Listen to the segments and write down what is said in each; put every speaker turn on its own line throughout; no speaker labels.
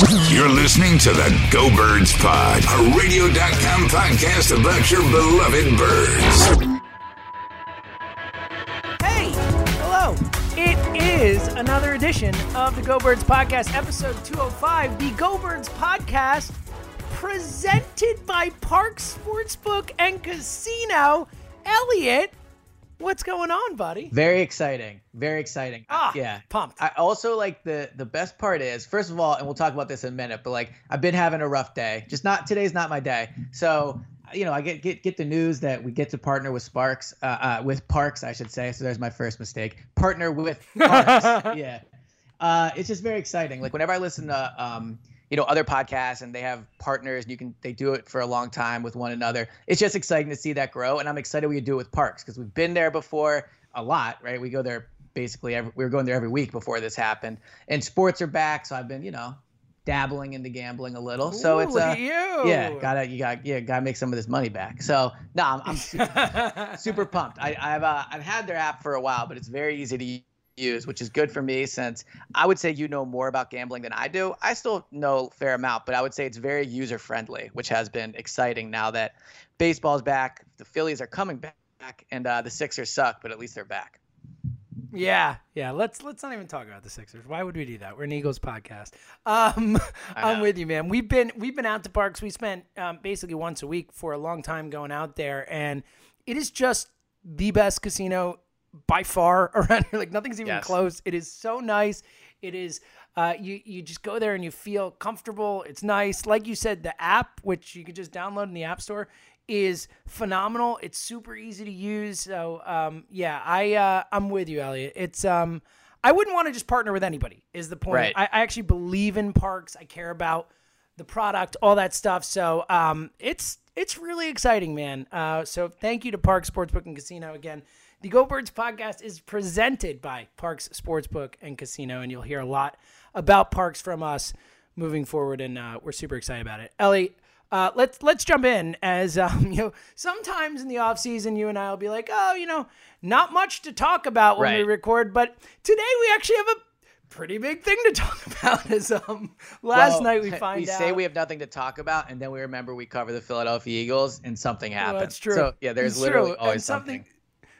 You're listening to the Go Birds Pod, a radio.com podcast about your beloved birds.
Hey, hello. It is another edition of the Go Birds Podcast, episode 205, the Go Birds Podcast, presented by Parx Sportsbook and Casino. Elliot, what's going on, buddy?
Very exciting. Very exciting.
Ah,
yeah.
pumped.
I also like the the best part is, first of all, and we'll talk about this in a minute, but like I've been having a rough day. Just not today's not my day. So you know, I get get get the news that we get to partner with Sparks, uh, uh with Parx, I should say. So there's my first mistake. Partner with Parx. yeah. Uh, it's just very exciting. Like whenever I listen to um, you know, other podcasts and they have partners and you can they do it for a long time with one another. It's just exciting to see that grow. And I'm excited we do it with Parx because we've been there before a lot, right? We go there basically every we were going there every week before this happened. And sports are back, so I've been, you know, dabbling into gambling a little. So
Ooh,
it's uh,
you.
yeah, gotta you got yeah, gotta make some of this money back. So no, I'm, I'm super, super pumped. I, I've uh, I've had their app for a while, but it's very easy to use, which is good for me since I would say you know more about gambling than I do. I still know a fair amount, but I would say it's very user friendly, which has been exciting now that baseball's back, the Phillies are coming back, and uh, the Sixers suck, but at least they're back.
Yeah, yeah. Let's let's not even talk about the Sixers. Why would we do that? We're an Eagles podcast. Um, I'm with you, man. We've been we've been out to Parx. We spent um, basically once a week for a long time going out there, and it is just the best casino by far around here. Like nothing's even
Yes.
close. It is so nice. It is. Uh, you you just go there and you feel comfortable. It's nice. Like you said, the app, which you could just download in the app store, is phenomenal. It's super easy to use. So um, yeah, I uh, I'm with you, Elliot. It's um I wouldn't want to just partner with anybody. Is the point?
Right.
I, I actually believe in Parx. I care about the product, all that stuff. So um, it's it's really exciting, man. Uh, so thank you to Parx Sportsbook and Casino again. The Go Birds podcast is presented by Parx Sportsbook and Casino, and you'll hear a lot about Parx from us moving forward, and uh, we're super excited about it. Ellie, uh, let's let's jump in as um, you know. Sometimes in the off season, you and I will be like, oh, you know, not much to talk about when we record, but today we actually have a pretty big thing to talk about. Is um last
Well,
night we find
we
out
say we have nothing to talk about, and then we remember we cover the Philadelphia Eagles, and something
Well,
happens.
that's true.
So yeah, there's
It's
literally
true. And
always something.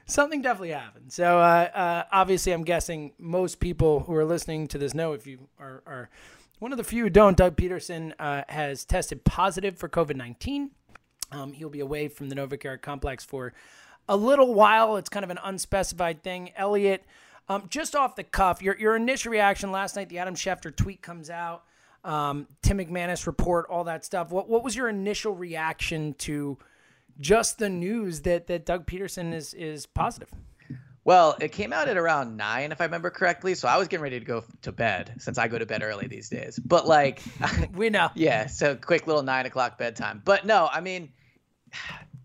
Something definitely happened. So uh, uh, obviously, I'm guessing most people who are listening to this know. If you are, are one of the few who don't, Doug Pederson uh, has tested positive for COVID 19. Um, he'll be away from the NovaCare complex for a little while. It's kind of an unspecified thing. Elliot, um, just off the cuff, your your initial reaction last night. The Adam Schefter tweet comes out. Um, Tim McManus report, all that stuff. What what was your initial reaction to just the news that that Doug Pederson is is positive?
Well, it came out at around nine, if I remember correctly. So I was getting ready to go to bed since I go to bed early these days. But like,
We know.
yeah, so quick little nine o'clock bedtime. But no, I mean,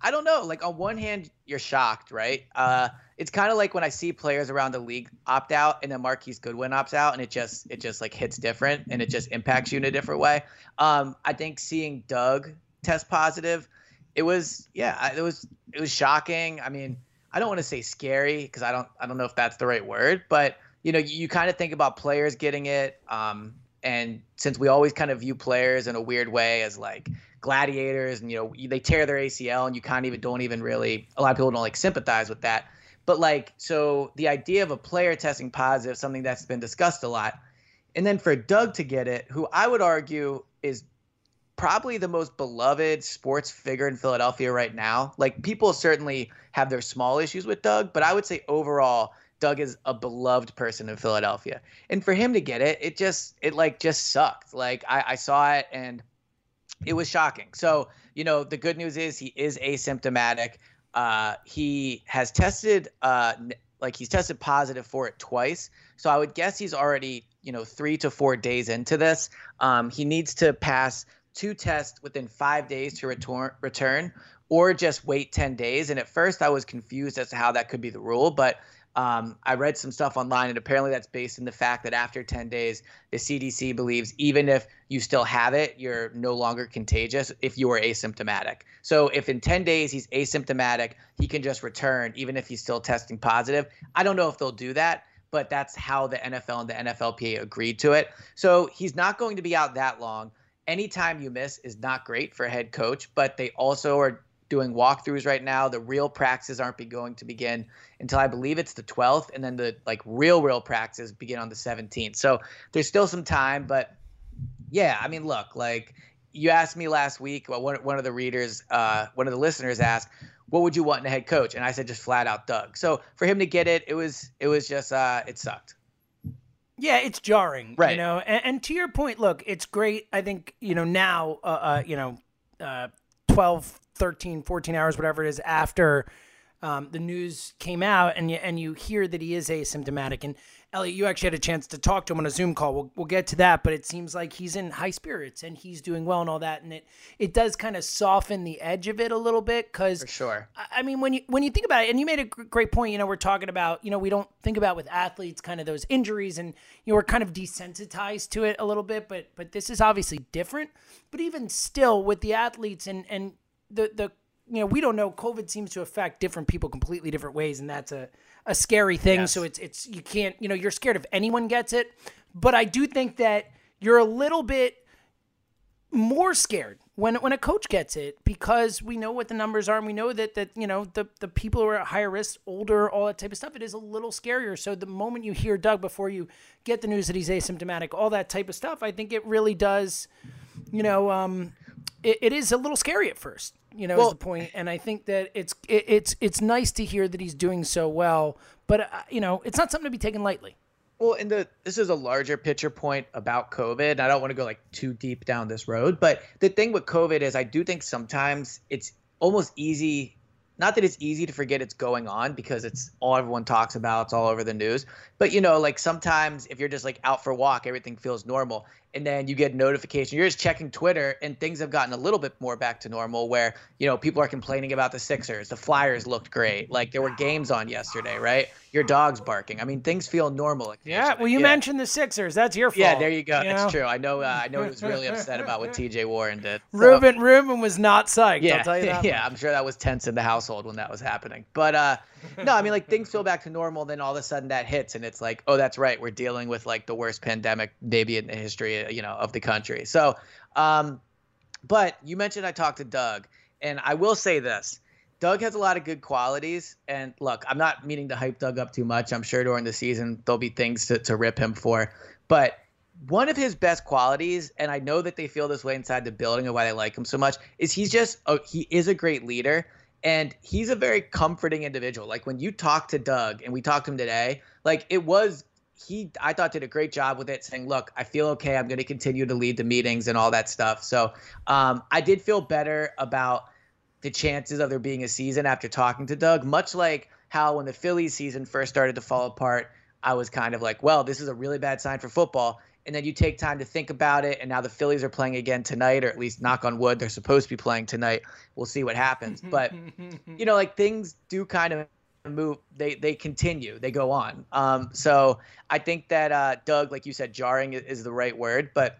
I don't know. Like on one hand, you're shocked, right? Uh, it's kind of like when I see players around the league opt out, and then Marquise Goodwin opts out, and it just it just like hits different, and it just impacts you in a different way. Um, I think seeing Doug test positive, it was yeah, it was it was shocking. I mean, I don't want to say scary because I don't I don't know if that's the right word, but you know, you, you kind of think about players getting it. Um, and since we always kind of view players in a weird way as like gladiators and you know they tear their ACL and you kind of even don't even really a lot of people don't like sympathize with that. But like so the idea of a player testing positive, something that's been discussed a lot. And then for Doug to get it, who I would argue is probably the most beloved sports figure in Philadelphia right now. Like people certainly have their small issues with Doug, but I would say overall Doug is a beloved person in Philadelphia. And for him to get it, it just it like just sucked. Like I, I saw it and it was shocking. So, you know, the good news is he is asymptomatic. Uh, he has tested uh, like he's tested positive for it twice. So I would guess he's already, you know, three to four days into this. Um, he needs to pass two tests within five days to return return or just wait 10 days. And at first I was confused as to how that could be the rule, but um, I read some stuff online, and apparently that's based in the fact that after 10 days, the CDC believes even if you still have it, you're no longer contagious if you are asymptomatic. So if in 10 days he's asymptomatic, he can just return even if he's still testing positive. I don't know if they'll do that, but that's how the NFL and the NFLPA agreed to it. So he's not going to be out that long. Anytime you miss is not great for a head coach, but they also are doing walkthroughs right now. The real practices aren't be going to begin until I believe it's the 12th, and then the like real real practices begin on the 17th. So there's still some time, but yeah, I mean, look, like you asked me last week. Well, one one of the readers, uh, one of the listeners asked, "What would you want in a head coach?" And I said just flat out Doug. So for him to get it, it was it was just uh, it sucked.
Yeah, it's jarring,
right?
You know, and, and, to your point, look, it's great. I think you know now, uh, uh you know, uh, 12, 13, 14 hours, whatever it is, after um, the news came out, and you and you hear that he is asymptomatic. And Elliot, you actually had a chance to talk to him on a Zoom call. We'll, we'll get to that, but it seems like he's in high spirits and he's doing well and all that, and it it does kind of soften the edge of it a little bit because
for sure.
I mean, when you when you think about it, and you made a great point. You know, we're talking about you know we don't think about with athletes kind of those injuries, and you know we're kind of desensitized to it a little bit. But but this is obviously different. But even still, with the athletes and and the the you know we don't know. Covid seems to affect different people completely different ways and that's a, a scary thing. Yes. so it's it's you can't you know you're scared if anyone gets it. But i do think that you're a little bit more scared when when a coach gets it because we know what the numbers are and we know that that you know the the people who are at higher risk older all that type of stuff it is a little scarier. So the moment you hear doug before you get the news that he's asymptomatic all that type of stuff i think it really does you know um it, it is a little scary at first you know, well, is the. And I think that it's it, it's it's nice to hear that he's doing so well, but uh, you know, it's not something to be taken lightly.
Well, and the this is a larger picture point about COVID. I don't want to go like too deep down this road, but the thing with COVID is I do think sometimes it's almost easy not that it's easy to forget it's going on because it's all everyone talks about it's all over the news but you know like sometimes if you're just like out for a walk everything feels normal and then you get notification. You're just checking Twitter, and things have gotten a little bit more back to normal. Where you know people are complaining about the Sixers. The Flyers looked great. Like there were games on yesterday, right? Your dog's barking. I mean, things feel normal.
Yeah. Well, you yeah. mentioned the Sixers. That's your fault.
Yeah, there you go. You it's know? true. I know. Uh, I know he was really upset about what T.J. Warren did.
So. Ruben Ruben was not psyched. Yeah, I'll tell you that.
Yeah, I'm sure that was tense in the household when that was happening. But uh, no, I mean like things feel back to normal. Then all of a sudden that hits, and it's like, oh, that's right. We're dealing with like the worst pandemic maybe in the history, you know, of the country. So, um, but you mentioned I talked to Doug, and I will say this. Doug has a lot of good qualities. And look, I'm not meaning to hype Doug up too much. I'm sure during the season there'll be things to, to rip him for. But one of his best qualities, and I know that they feel this way inside the building and why they like him so much, is he's just a, he is a great leader and he's a very comforting individual. Like when you talk to Doug and we talked to him today, like it was he I thought did a great job with it, saying, "Look, I feel okay. I'm going to continue to lead the meetings and all that stuff." So um, I did feel better about the chances of there being a season after talking to Doug. Much like how when the Phillies season first started to fall apart, I was kind of like, "Well, this is a really bad sign for football." And then you take time to think about it. And now the Phillies are playing again tonight, or at least knock on wood, they're supposed to be playing tonight. We'll see what happens. But you know, like things do kind of move. They they continue. They go on. Um, so I think that uh, Doug, like you said, jarring is the right word, but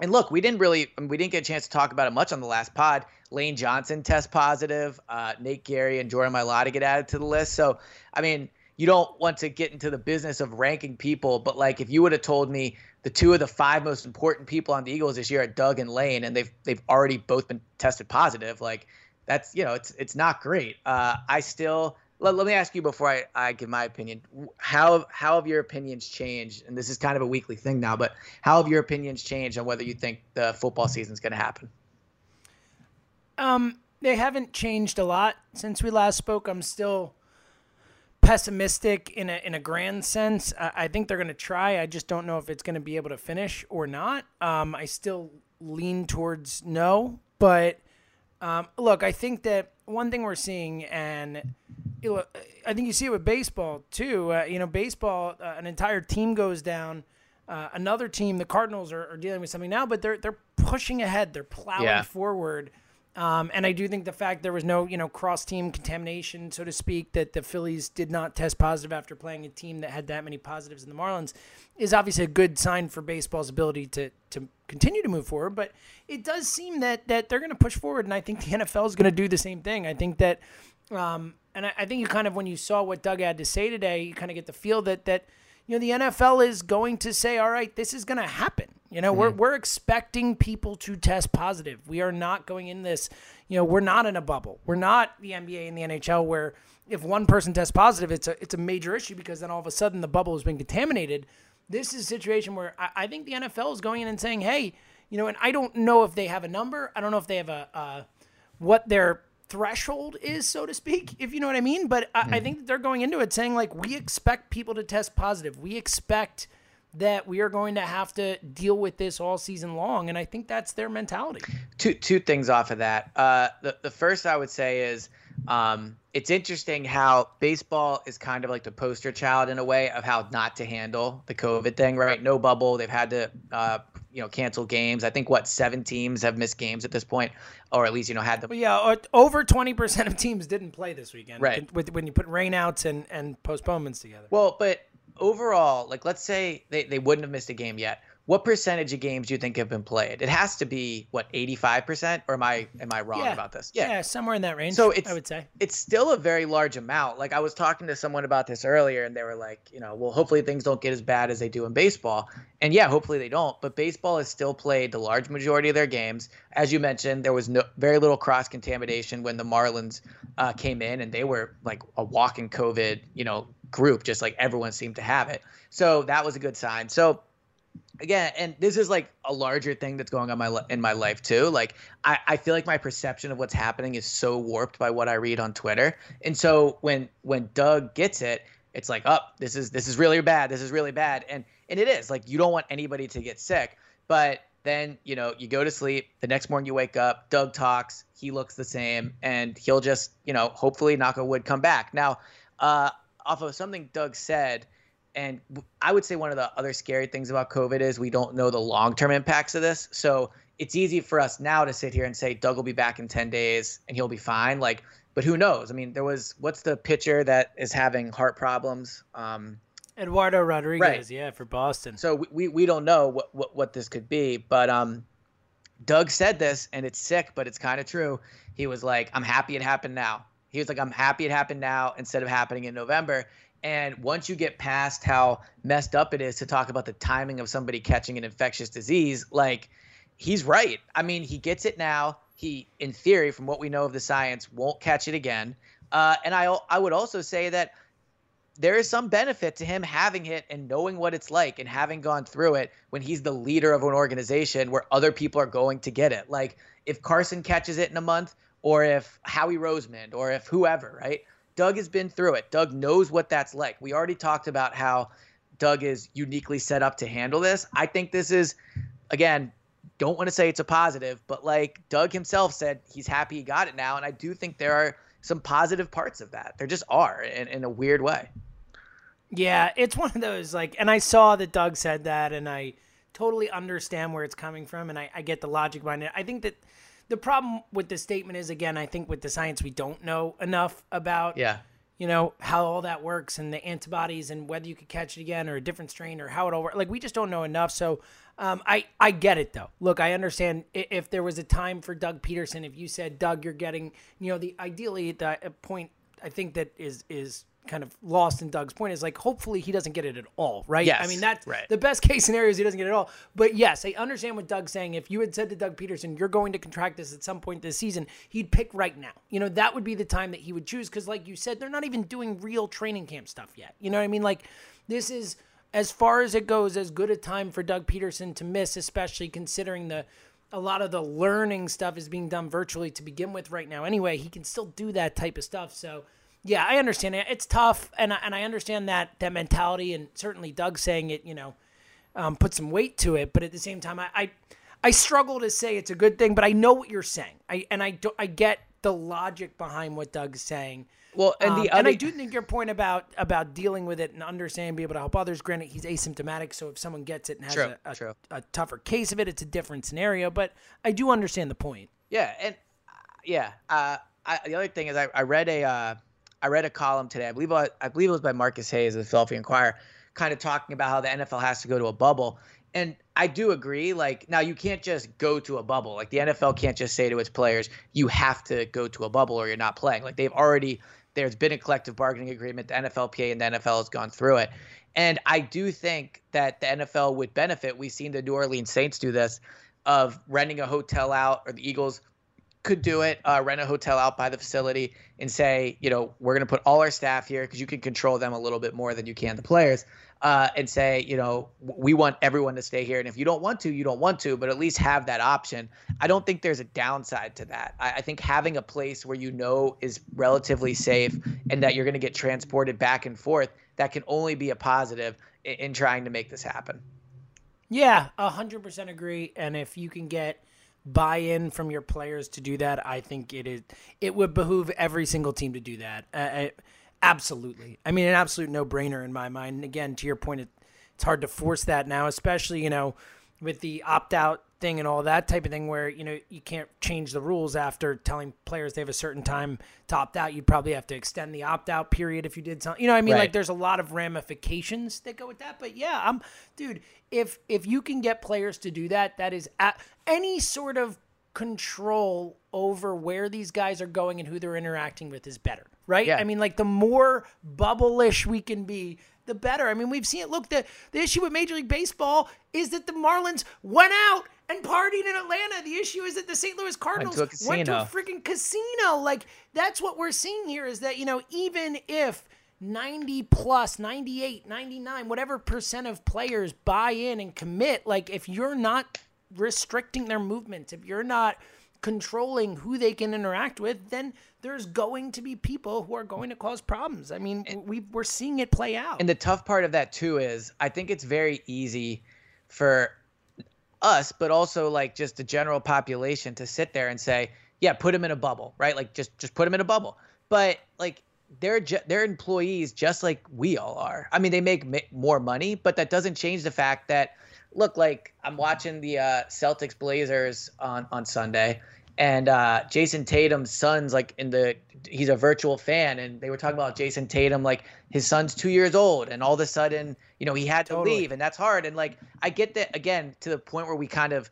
and look, we didn't really, we didn't get a chance to talk about it much on the last pod. Lane Johnson test positive. Uh, Nate Gerry and Jordan Mailata get added to the list. So, I mean, you don't want to get into the business of ranking people, but like if you would have told me the two of the five most important people on the Eagles this year are Doug and Lane, and they've they've already both been tested positive, like that's you know it's it's not great. Uh, I still let, let me ask you before I, I give my opinion. How how have your opinions changed? And this is kind of a weekly thing now, but how have your opinions changed on whether you think the football season is going to happen?
Um, they haven't changed a lot since we last spoke. I'm still pessimistic in a in a grand sense. I, I think they're going to try. I just don't know if it's going to be able to finish or not. Um, I still lean towards no, but um, look, I think that one thing we're seeing, and I think you see it with baseball too. Uh, you know, baseball, uh, an entire team goes down. Uh, another team, the Cardinals, are, are, dealing with something now, but they're they're pushing ahead. They're plowing yeah. forward. Um, and I do think the fact there was no, you know, cross team contamination, so to speak, that the Phillies did not test positive after playing a team that had that many positives in the Marlins is obviously a good sign for baseball's ability to to continue to move forward. But it does seem that that they're going to push forward, and I think the NFL is going to do the same thing. I think that, um, and I, I think you kind of when you saw what Doug had to say today, you kind of get the feel that that you know the NFL is going to say, all right, this is going to happen. You know, mm-hmm. we're we're expecting people to test positive. We are not going in this, you know, we're not in a bubble. We're not the NBA and the NHL where if one person tests positive, it's a it's a major issue because then all of a sudden the bubble has been contaminated. This is a situation where I, I think the NFL is going in and saying, hey, you know, and I don't know if they have a number. I don't know if they have a uh, what their threshold is, so to speak, if you know what I mean. But I, mm. I think they're going into it saying like we expect people to test positive. We expect that we are going to have to deal with this all season long, and I think that's their mentality.
Two two things off of that. Uh, the the first I would say is um, it's interesting how baseball is kind of like the poster child in a way of how not to handle the COVID thing. Right, no bubble. They've had to uh, you know cancel games. I think what seven teams have missed games at this point, or at least you know had
them. yeah over twenty percent of teams didn't play this weekend. Right, with, when you put rainouts and and postponements together.
Well, but overall, like let's say they, they wouldn't have missed a game yet. What percentage of games do you think have been played? It has to be what eighty five percent, or am I am I wrong
yeah.
about this?
Yeah. yeah, somewhere in that range. So it's I would say
it's still a very large amount. Like I was talking to someone about this earlier, and they were like, you know, well, hopefully things don't get as bad as they do in baseball. And yeah, hopefully they don't. But baseball has still played the large majority of their games. As you mentioned, there was no very little cross contamination when the Marlins uh, came in, and they were like a walking COVID, you know, group, just like everyone seemed to have it. So that was a good sign. So again, and this is like a larger thing that's going on my in my life too. Like I, I feel like my perception of what's happening is so warped by what I read on Twitter. And so when when Doug gets it, it's like, oh, this is this is really bad. This is really bad. And and it is like you don't want anybody to get sick, but then you know you go to sleep the next morning you wake up doug talks he looks the same and he'll just you know hopefully knock on wood come back now uh, off of something Doug said, and I would say one of the other scary things about COVID is we don't know the long term impacts of this. So it's easy for us now to sit here and say Doug will be back in 10 days and he'll be fine. Like, but who knows? I mean, there was what's the pitcher that is having heart problems? Um,
Eduardo Rodriguez, right. yeah, for Boston.
So we, we, we don't know what, what, what this could be, but um, Doug said this, and it's sick, but it's kind of true. He was like, "I'm happy it happened now." He was like, I'm happy it happened now instead of happening in November. And once you get past how messed up it is to talk about the timing of somebody catching an infectious disease, like he's right. I mean, he gets it now. He, in theory, from what we know of the science, won't catch it again. Uh, and I, I would also say that there is some benefit to him having it and knowing what it's like and having gone through it when he's the leader of an organization where other people are going to get it. Like if Carson catches it in a month, or if Howie Roseman or if whoever, right? Doug has been through it. Doug knows what that's like. We already talked about how Doug is uniquely set up to handle this. I think this is, again, don't want to say it's a positive, but like Doug himself said, he's happy he got it now. And I do think there are some positive parts of that. There just are in, in a weird way.
Yeah, it's one of those like, and I saw that Doug said that, and I totally understand where it's coming from, and I, I get the logic behind it. I think that the problem with the statement is again, I think with the science we don't know enough about.
Yeah.
you know, how all that works and the antibodies and whether you could catch it again or a different strain or how it all works. Like we just don't know enough. So um, I I get it though. Look, I understand if there was a time for Doug Pederson, if you said Doug, you're getting, you know, the ideally the point I think that is is kind of lost in Doug's point is like hopefully he doesn't get it at all, right?
Yes,
I mean that's
right.
the best case scenario is he doesn't get it at all. But yes, I understand what Doug's saying. If you had said to Doug Pederson, you're going to contract this at some point this season, he'd pick right now. You know, that would be the time that he would choose because like you said, they're not even doing real training camp stuff yet. You know what I mean? Like this is as far as it goes, as good a time for Doug Pederson to miss, especially considering the a lot of the learning stuff is being done virtually to begin with right now. Anyway, he can still do that type of stuff. So, yeah, I understand it. It's tough, and I, and I understand that that mentality, and certainly Doug saying it, you know, um, put some weight to it. But at the same time, I, I I struggle to say it's a good thing, but I know what you're saying. I and I do, I get the logic behind what Doug's saying.
Well, and the
Um,
other,
and I do think your point about about dealing with it and understanding, be able to help others. Granted, he's asymptomatic, so if someone gets it and has
True,
a, a,
true.
a tougher case of it, it's a different scenario. But I do understand the point.
Yeah, and uh, yeah, uh, I, the other thing is I, I read a uh, I read a column today. I believe uh, I believe it was by Marcus Hayes of the Philadelphia Inquirer, kind of talking about how the NFL has to go to a bubble. And I do agree. Like now, you can't just go to a bubble. Like the NFL can't just say to its players, "You have to go to a bubble or you're not playing." Like they've already there's been a collective bargaining agreement. The NFLPA and the NFL has gone through it. And I do think that the NFL would benefit. We've seen the New Orleans Saints do this of renting a hotel out, or the Eagles could do it, uh, rent a hotel out by the facility and say, you know, we're going to put all our staff here because you can control them a little bit more than you can the players. Uh, and say, you know, we want everyone to stay here. And if you don't want to, you don't want to, but at least have that option. I don't think there's a downside to that. I, I think having a place where you know is relatively safe and that you're going to get transported back and forth, that can only be a positive in, in trying to make this happen.
Yeah, hundred percent agree. And if you can get buy-in from your players to do that, I think it is. It would behoove every single team to do that. Uh, I, absolutely. I mean, an absolute no-brainer in my mind. And again, to your point, it, it's hard to force that now, especially you know with the opt-out thing and all that type of thing, where you know you can't change the rules after telling players they have a certain time to opt out. You'd probably have to extend the opt-out period if you did something. You know, what I mean,
Right.
like there's a lot of ramifications that go with that. But yeah, I'm, dude. If if you can get players to do that, that is at any sort of control over where these guys are going and who they're interacting with is better, right?
Yeah.
I mean, like the more bubble-ish we can be, the better. I mean, we've seen it. Look, the the issue with Major League Baseball is that the Marlins went out and partied in Atlanta. The issue is that the St. Louis Cardinals
to a
went to a freaking casino. Like that's what we're seeing here is that, you know, even if 90 plus 98 99 whatever percent of players buy in and commit like if you're not restricting their movements if you're not controlling who they can interact with then there's going to be people who are going to cause problems i mean we, we're seeing it play out
And the tough part of that too is I think it's very easy for us, but also like just the general population to sit there and say, yeah, put them in a bubble, right? Like just just put them in a bubble. But like they're ju- they're employees just like we all are. I mean, they make ma- more money, but that doesn't change the fact that look like I'm watching the uh, Celtics Blazers on on Sunday, and uh, Jayson Tatum's son's like in the he's a virtual fan, and they were talking about Jayson Tatum like his son's two years old, and all of a sudden you know he had to leave, and that's hard. And like I get that again to the point where we kind of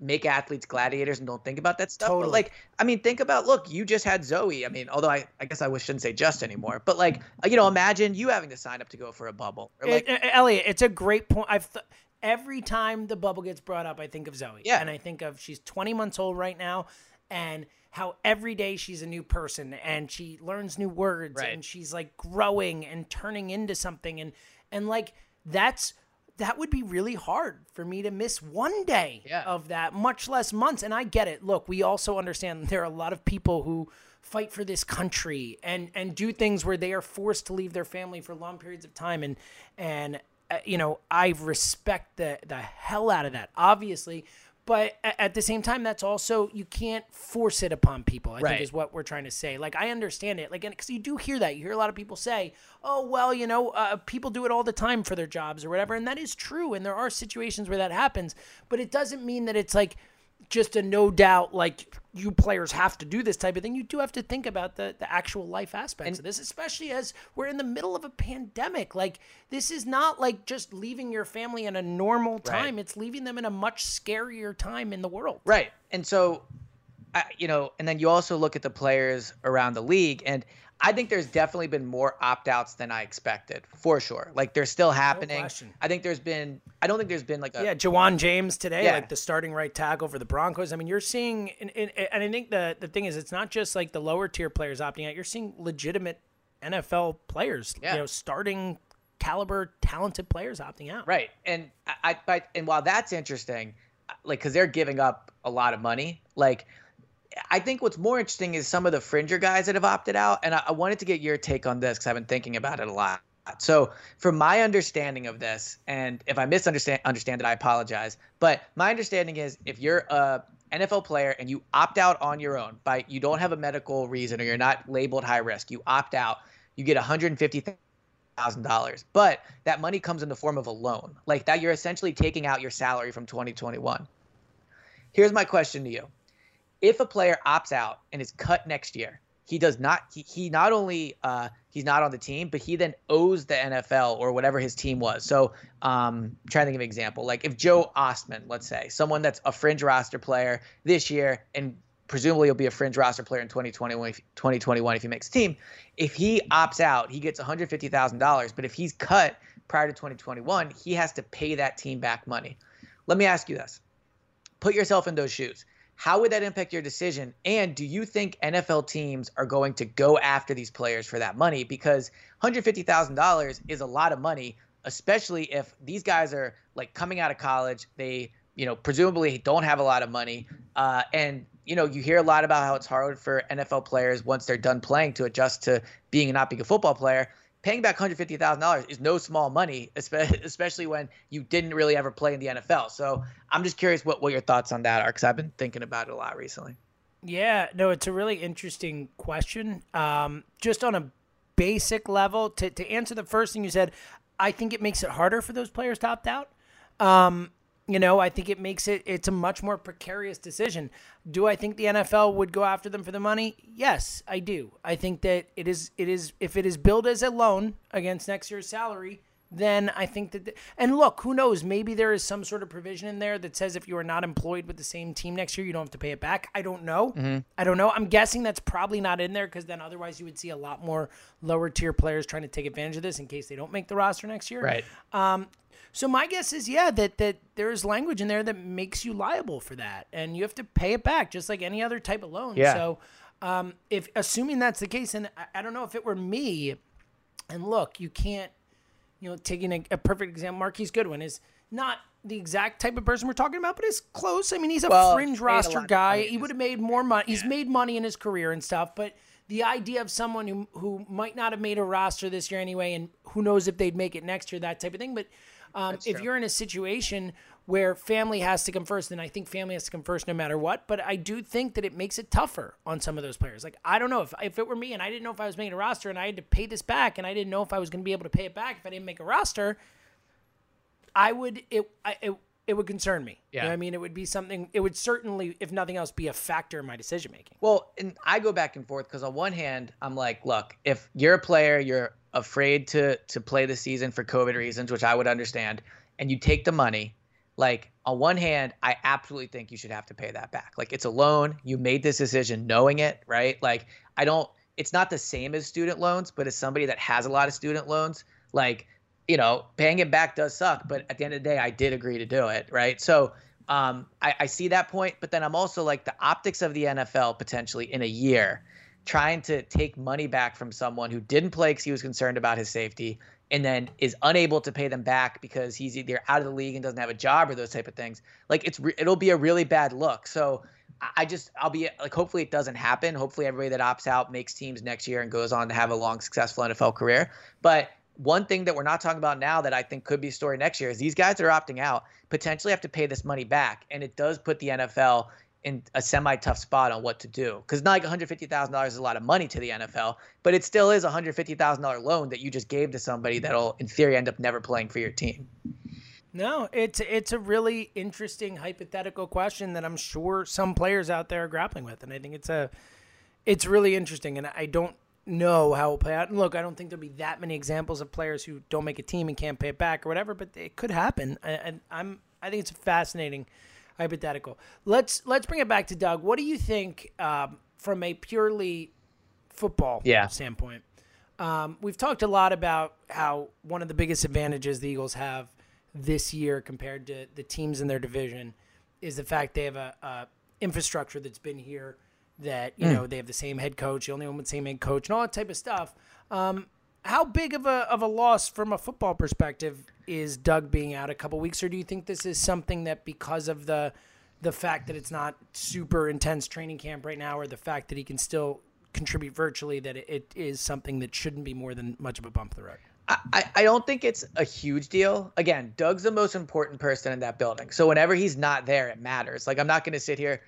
make athletes gladiators and don't think about that stuff.
Totally.
But like, I mean, think about look, you just had Zoe. I mean, although I, I guess I shouldn't say just anymore, but like, uh, you know, imagine you having to sign up to go for a bubble. Like,
It- uh, Elliot, it's a great point. I've th- every time the bubble gets brought up, I think of Zoe.
Yeah.
and I think of she's 20 months old right now, and how every day she's a new person and she learns new words
Right.
and she's like growing and turning into something and and like that's that would be really hard for me to miss one day
Yeah.
of that, much less months. And I get it. Look, we also understand there are a lot of people who fight for this country and and do things where they are forced to leave their family for long periods of time and and you know I respect the the hell out of that obviously but at the same time that's also you can't force it upon people I
Right.
think is what we're trying to say. Like I understand it. Like because you do hear that. You hear a lot of people say oh well you know uh, people do it all the time for their jobs or whatever and that is true and there are situations where that happens but it doesn't mean that it's like just a no doubt like you players have to do this type of thing. You do have to think about the the actual life aspects and, of this, especially as we're in the middle of a pandemic. Like this is not like just leaving your family in a normal time. Right. It's leaving them in a much scarier time in the world.
Right. And so I, you know, and then you also look at the players around the league and I think there's definitely been more opt outs than I expected, for sure. Like they're still happening. No I think there's been. I don't think there's been like a
yeah, Ja'Wuan James today, yeah. like the starting right tackle for the Broncos. I mean, you're seeing, and, and, and I think the the thing is, it's not just like the lower tier players opting out. You're seeing legitimate NFL players, yeah. you know, starting caliber, talented players opting out.
Right, and I, I and while that's interesting, like because they're giving up a lot of money, like I think what's more interesting is some of the fringer guys that have opted out, and I, I wanted to get your take on this because I've been thinking about it a lot. So, from my understanding of this, and if I misunderstand understand it, I apologize. But my understanding is, if you're a NFL player and you opt out on your own, by you don't have a medical reason or you're not labeled high risk, you opt out, you get 150 thousand dollars but that money comes in the form of a loan like that you're essentially taking out your salary from 2021 here's my question to you if a player opts out and is cut next year, he does not. He, he not only uh, he's not on the team, but he then owes the NFL or whatever his team was. So, um, I'm trying to of an example. Like if Joe Ostman, let's say, someone that's a fringe roster player this year and presumably he'll be a fringe roster player in 2021 if, 2021 if he makes team. If he opts out, he gets $150,000. But if he's cut prior to 2021, he has to pay that team back money. Let me ask you this: Put yourself in those shoes. How would that impact your decision? And do you think NFL teams are going to go after these players for that money? Because $150,000 is a lot of money, especially if these guys are like coming out of college. They, you know, presumably don't have a lot of money. Uh, and, you know, you hear a lot about how it's hard for NFL players once they're done playing to adjust to being and not being a football player paying back $150,000 is no small money, especially when you didn't really ever play in the NFL. So I'm just curious what, what your thoughts on that are because I've been thinking about it a lot recently.
Yeah, no, it's a really interesting question. Um, just on a basic level, to, to answer the first thing you said, I think it makes it harder for those players to opt out. Um, you know, I think it makes it it's a much more precarious decision. Do I think the NFL would go after them for the money? Yes, I do. I think that it is it is if it is billed as a loan against next year's salary, then I think that the, and look, who knows, maybe there is some sort of provision in there that says if you are not employed with the same team next year, you don't have to pay it back. I don't know. Mm-hmm. I don't know. I'm guessing that's probably not in there because then otherwise you would see a lot more lower tier players trying to take advantage of this in case they don't make the roster next year.
Right.
Um, so my guess is, yeah, that that there is language in there that makes you liable for that, and you have to pay it back just like any other type of loan.
Yeah.
So, um, if assuming that's the case, and I, I, don't know if it were me, and look, you can't, you know, taking a, a perfect example, Marquise Goodwin is not the exact type of person we're talking about, but it's close. I mean, he's a well, fringe roster guy. He would have made more money. He's made money in his career and stuff, but the idea of someone who who might not have made a roster this year anyway, and who knows if they'd make it next year, that type of thing. But um, if you're in a situation where family has to come first, then I think family has to come first no matter what. But I do think that it makes it tougher on some of those players. Like I don't know if if it were me and I didn't know if I was making a roster and I had to pay this back and I didn't know if I was going to be able to pay it back if I didn't make a roster, I would it I, it it would concern me. Yeah. You know I mean, it would be something, it would certainly, if nothing else, be a factor in my decision making.
Well, and I go back and forth because on one hand, I'm like, look, if you're a player, you're afraid to to play the season for COVID reasons, which I would understand, and you take the money, like on one hand, I absolutely think you should have to pay that back. Like it's a loan, you made this decision knowing it, right? Like I don't it's not the same as student loans, but as somebody that has a lot of student loans, like you know, paying it back does suck, but at the end of the day, I did agree to do it, right? So um, I, I see that point, but then I'm also like the optics of the NFL potentially in a year trying to take money back from someone who didn't play because he was concerned about his safety and then is unable to pay them back because he's either out of the league and doesn't have a job or those type of things. Like it's it'll be a really bad look. So i just i'll be like hopefully it doesn't happen. Hopefully everybody that opts out makes teams next year and goes on to have a long successful nfl career. But one thing that we're not talking about now that I think could be a story next year is these guys that are opting out potentially have to pay this money back. And it does put the NFL in a semi tough spot on what to do. Because not like $150,000 is a lot of money to the NFL, but it still is a $150,000 loan that you just gave to somebody that'll, in theory, end up never playing for your team.
No, it's it's a really interesting hypothetical question that I'm sure some players out there are grappling with, and I think it's a it's really interesting, and I don't know how it will play out. And look, I don't think there'll be that many examples of players who don't make a team and can't pay it back or whatever, but it could happen. And I'm I think it's fascinating hypothetical. Let's let's bring it back to Doug. What do you think um, from a purely football
yeah.
standpoint? Um, we've talked a lot about how one of the biggest advantages the Eagles have this year compared to the teams in their division is the fact they have a, a infrastructure that's been here that you mm. know they have the same head coach, the only one with the same head coach, and all that type of stuff. Um, how big of a of a loss from a football perspective is Doug being out a couple weeks, or do you think this is something that because of the the fact that it's not super intense training camp right now, or the fact that he can still contribute virtually, that it, it is something that shouldn't be more than much of a bump the road?
I, I don't think it's a huge deal. Again, Doug's the most important person in that building. So whenever he's not there, it matters. Like I'm not going to sit here.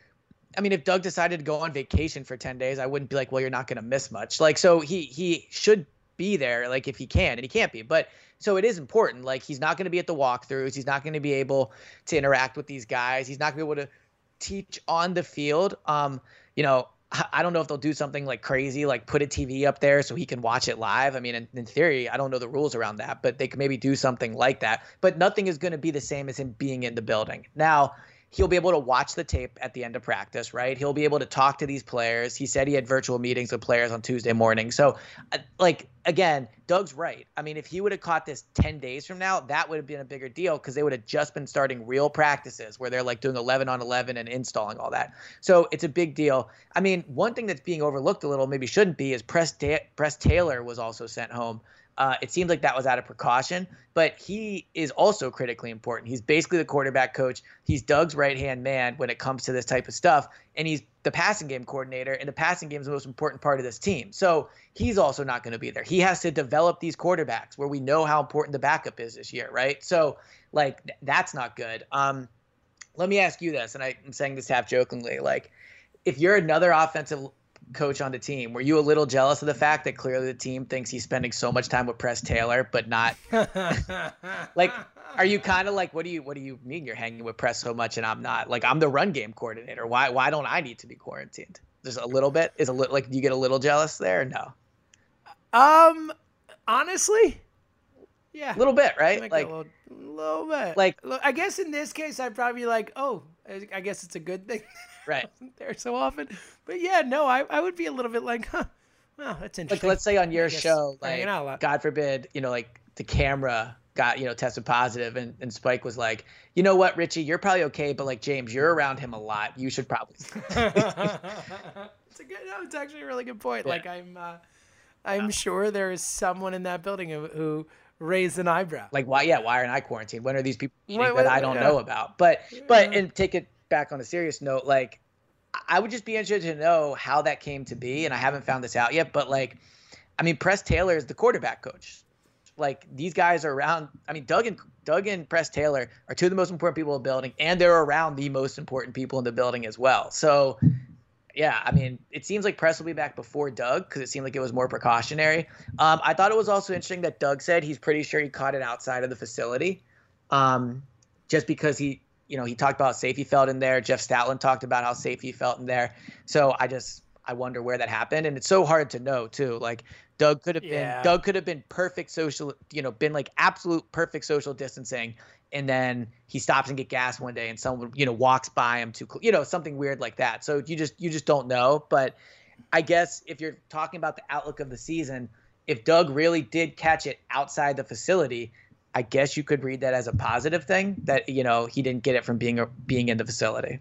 I mean, if Doug decided to go on vacation for 10 days, I wouldn't be like, well, you're not going to miss much. Like, so he he should be there, like if he can, and he can't be. But so it is important. Like he's not going to be at the walkthroughs. He's not going to be able to interact with these guys. He's not going to be able to teach on the field. Um, you know, I don't know if they'll do something like crazy, like put a TV up there so he can watch it live. I mean, in, in theory, I don't know the rules around that, but they could maybe do something like that. But nothing is going to be the same as him being in the building. Now, he'll be able to watch the tape at the end of practice, right? He'll be able to talk to these players. He said he had virtual meetings with players on Tuesday morning. So, uh, like, again, Doug's right. I mean, if he would have caught this 10 days from now, that would have been a bigger deal because they would have just been starting real practices where they're like doing 11 on 11 and installing all that. So, it's a big deal. I mean, one thing that's being overlooked a little, maybe shouldn't be, is Press, Press Taylor was also sent home. Uh, it seems like that was out of precaution, but he is also critically important. He's basically the quarterback coach. He's Doug's right hand man when it comes to this type of stuff, and he's the passing game coordinator. And the passing game is the most important part of this team. So he's also not going to be there. He has to develop these quarterbacks where we know how important the backup is this year, right? So like that's not good. Um, let me ask you this, and I, I'm saying this half jokingly, like if you're another offensive coach on the team. Were you a little jealous of the fact that clearly the team thinks he's spending so much time with Press Taylor, but not like? Are you kind of like, what do you what do you mean you're hanging with Press so much and I'm not? Like I'm the run game coordinator. Why why don't I need to be quarantined? Just a little bit is a little like do you get a little jealous there? no.
Um, honestly, yeah,
a little bit, right?
Like a little, little bit.
Like
I guess in this case, I'd probably be like, oh, I guess it's a good thing.
right.
There so often. But yeah, no, I, I would be a little bit like, huh, well, that's interesting.
Like let's say on your show, like God forbid, you know, like the camera got you know tested positive and, and spike was like you know what richie you're probably okay but like james you're around him a lot. You should probably
it's a good no it's actually a really good point. Yeah. like i'm uh, i'm sure there is someone in that building who, who raised an eyebrow.
Like why yeah why aren't i quarantined? When are these people that i don't yeah. know about? But but and take it back on a serious note, like I would just be interested to know how that came to be, and I haven't found this out yet. But like, I mean, Press Taylor is the quarterback coach. Like these guys are around. I mean, Doug and Doug and Press Taylor are two of the most important people in the building, and they're around the most important people in the building as well. So, yeah, I mean, it seems like Press will be back before Doug because it seemed like it was more precautionary. Um, I thought it was also interesting that Doug said he's pretty sure he caught it outside of the facility, um, just because he you know, he talked about how safe he felt in there. Jeff Stoutland talked about how safe he felt in there. So I just I wonder where that happened, and it's so hard to know too. Like Doug could have yeah. been Doug could have been perfect social, you know, been like absolute perfect social distancing, and then he stops and get gas one day, and someone you know walks by him too, you know, something weird like that. So you just you just don't know. But I guess if you're talking about the outlook of the season, if Doug really did catch it outside the facility I guess you could read that as a positive thing that you know he didn't get it from being being in the facility.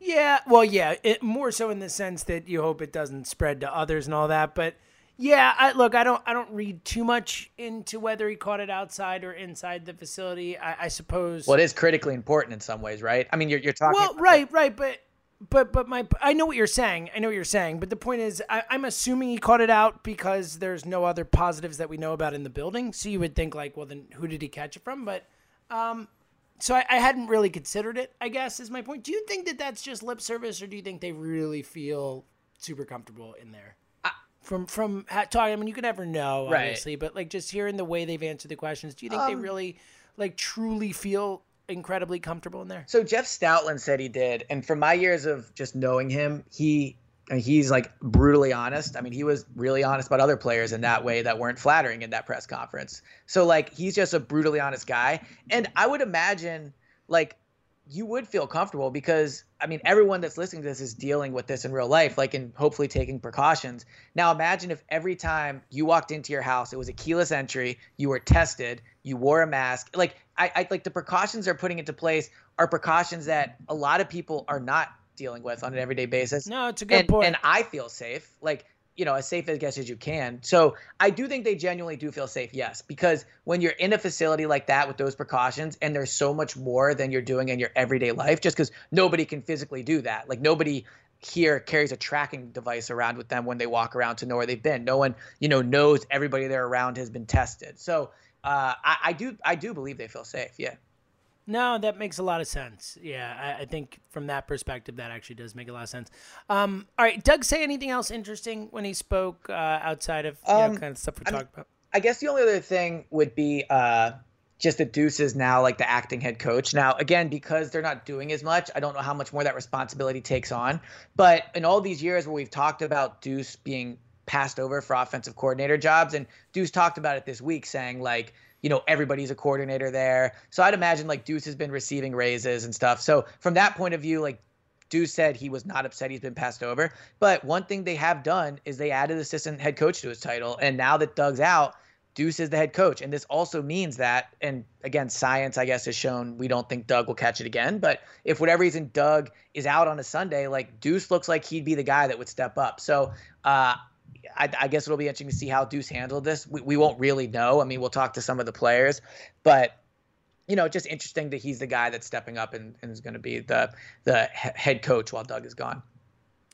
Yeah, well, yeah, it, more so in the sense that you hope it doesn't spread to others and all that. But yeah, I, look, I don't, I don't read too much into whether he caught it outside or inside the facility. I, I suppose.
Well, it is critically important in some ways, right? I mean, you're you're talking.
Well, right, right, but but but my I know what you're saying. I know what you're saying. But the point is, I, am assuming he caught it out because there's no other positives that we know about in the building. So you would think like, well, then who did he catch it from? But um, so I, I hadn't really considered it. I guess is my point. Do you think that that's just lip service, or do you think they really feel super comfortable in there?
I,
from from talking. I mean, you can never know,
Right.
obviously, but like just hearing the way they've answered the questions, do you think they
Um,
really like truly feel incredibly comfortable in there?
So Jeff Stoutland said he did, and from my years of just knowing him, he he's like brutally honest. I mean, he was really honest about other players in that way that weren't flattering in that press conference. So like he's just a brutally honest guy, and I would imagine like you would feel comfortable because I mean everyone that's listening to this is dealing with this in real life, like and hopefully taking precautions. Now imagine if every time you walked into your house, it was a keyless entry, you were tested, you wore a mask. Like I, I like the precautions they're putting into place are precautions that a lot of people are not dealing with on an everyday basis.
No, it's a good
and,
point.
And I feel safe. Like you know, as safe I guess as you can. So I do think they genuinely do feel safe, yes, because when you're in a facility like that with those precautions, and there's so much more than you're doing in your everyday life, just because nobody can physically do that. Like nobody here carries a tracking device around with them when they walk around to know where they've been. No one, you know, knows everybody they're around has been tested. So uh, I, I do, I do believe they feel safe. Yeah.
No, that makes a lot of sense. Yeah, I, I think from that perspective, that actually does make a lot of sense. Um, all right, Doug, say anything else interesting when he spoke uh, outside of you know,
Um,
kind of stuff we
I mean,
talked about?
I guess the only other thing would be uh, just that Deuce is now like the acting head coach. Now, again, because they're not doing as much, I don't know how much more that responsibility takes on. But in all these years where we've talked about Deuce being passed over for offensive coordinator jobs, and Deuce talked about it this week, saying like, you know, everybody's a coordinator there. So I'd imagine like Deuce has been receiving raises and stuff. So from that point of view, like Deuce said he was not upset he's been passed over. But one thing they have done is they added assistant head coach to his title. And now that Doug's out, Deuce is the head coach. And this also means that, and again, science, I guess, has shown we don't think Doug will catch it again. But if whatever reason Doug is out on a Sunday, like Deuce looks like he'd be the guy that would step up. So uh, I, I guess it'll be interesting to see how Deuce handled this. We, we won't really know. I mean, we'll talk to some of the players, but you know, just interesting that he's the guy that's stepping up and, and is going to be the the head coach while Doug is gone.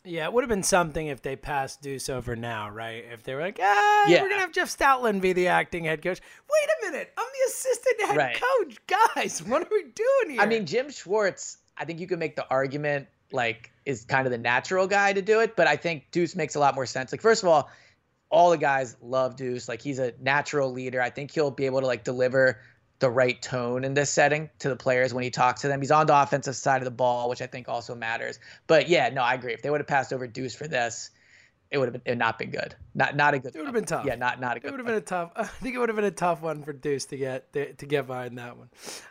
Yeah, it would have been something if they passed Deuce over now, right? If they were like, ah,
Yeah.
we're gonna have Jeff Stoutland be the acting head coach. Wait a minute, I'm the assistant head
Right.
coach, guys. What are we doing here?
I mean, Jim Schwartz, I think you can make the argument like is kind of the natural guy to do it, but I think Deuce makes a lot more sense. Like, first of all, all the guys love Deuce. Like, he's a natural leader. I think he'll be able to like deliver the right tone in this setting to the players when he talks to them. He's on the offensive side of the ball, which I think also matters. But yeah, no, I agree. If they would have passed over Deuce for this, it would have been not been good. Not not a good.
It would have been tough.
Yeah, not not a good.
It would have been a tough. I think it would have been a tough one for Deuce to get to, to get behind that one.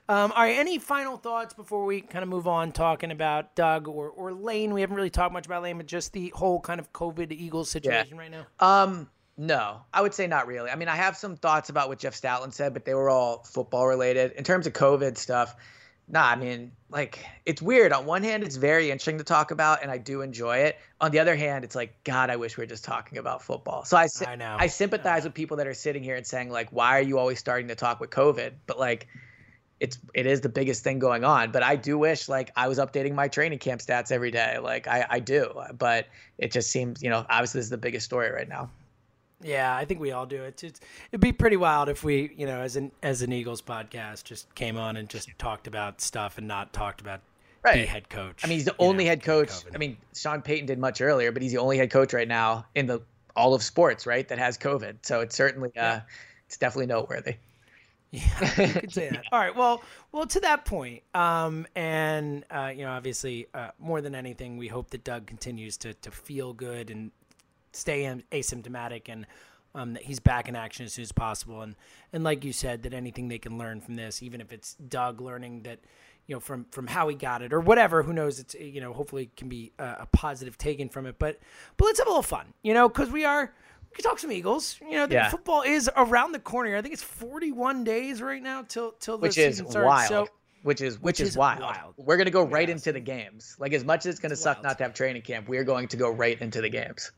Um, all right. Any final thoughts before we kind of move on talking about Doug or, or Lane? We haven't really talked much about Lane, but just the whole kind of COVID Eagles situation right now.
Um, no, I would say not really. I mean, I have some thoughts about what Jeff Stoutland said, but they were all football related. In terms of COVID stuff, nah, I mean, like, it's weird. On one hand, it's very interesting to talk about, and I do enjoy it. On the other hand, it's like, God, I wish we were just talking about football. So I,
I know.
I sympathize with people that are sitting here and saying, like, why are you always starting to talk with COVID? But like, it's it is the biggest thing going on. But I do wish like I was updating my training camp stats every day. Like I, I do. But it just seems, you know, obviously this is the biggest story right now.
Yeah, I think we all do. It's, it's it'd be pretty wild if we, you know, as an as an Eagles podcast, just came on and just talked about stuff and not talked about the
Right.
head coach.
I mean, he's the only
know,
head coach. I mean, Sean Payton did much earlier, but he's the only head coach right now in the all of sports, right? That has COVID. So it's certainly, uh, it's definitely noteworthy.
Yeah, you could say that. All right. Well, well, to that point, um, and uh, you know, obviously, uh, more than anything, we hope that Doug continues to to feel good and stay asymptomatic, and um, that he's back in action as soon as possible. And and like you said, that anything they can learn from this, even if it's Doug learning that. You know, from from how he got it or whatever, who knows? It's you know, hopefully it can be a, a positive taken from it. But but let's have a little fun, you know, because we are we can talk some Eagles. You know, the
Yeah.
football is around the corner. I think it's 41 days right now till till the
which is
season starts.
wild.
So
which is which,
which
is,
is
wild.
wild.
We're gonna go right
Yes.
into the games. Like as much as it's gonna
It's
suck
wild.
not to have training camp, we are going to go right into the games.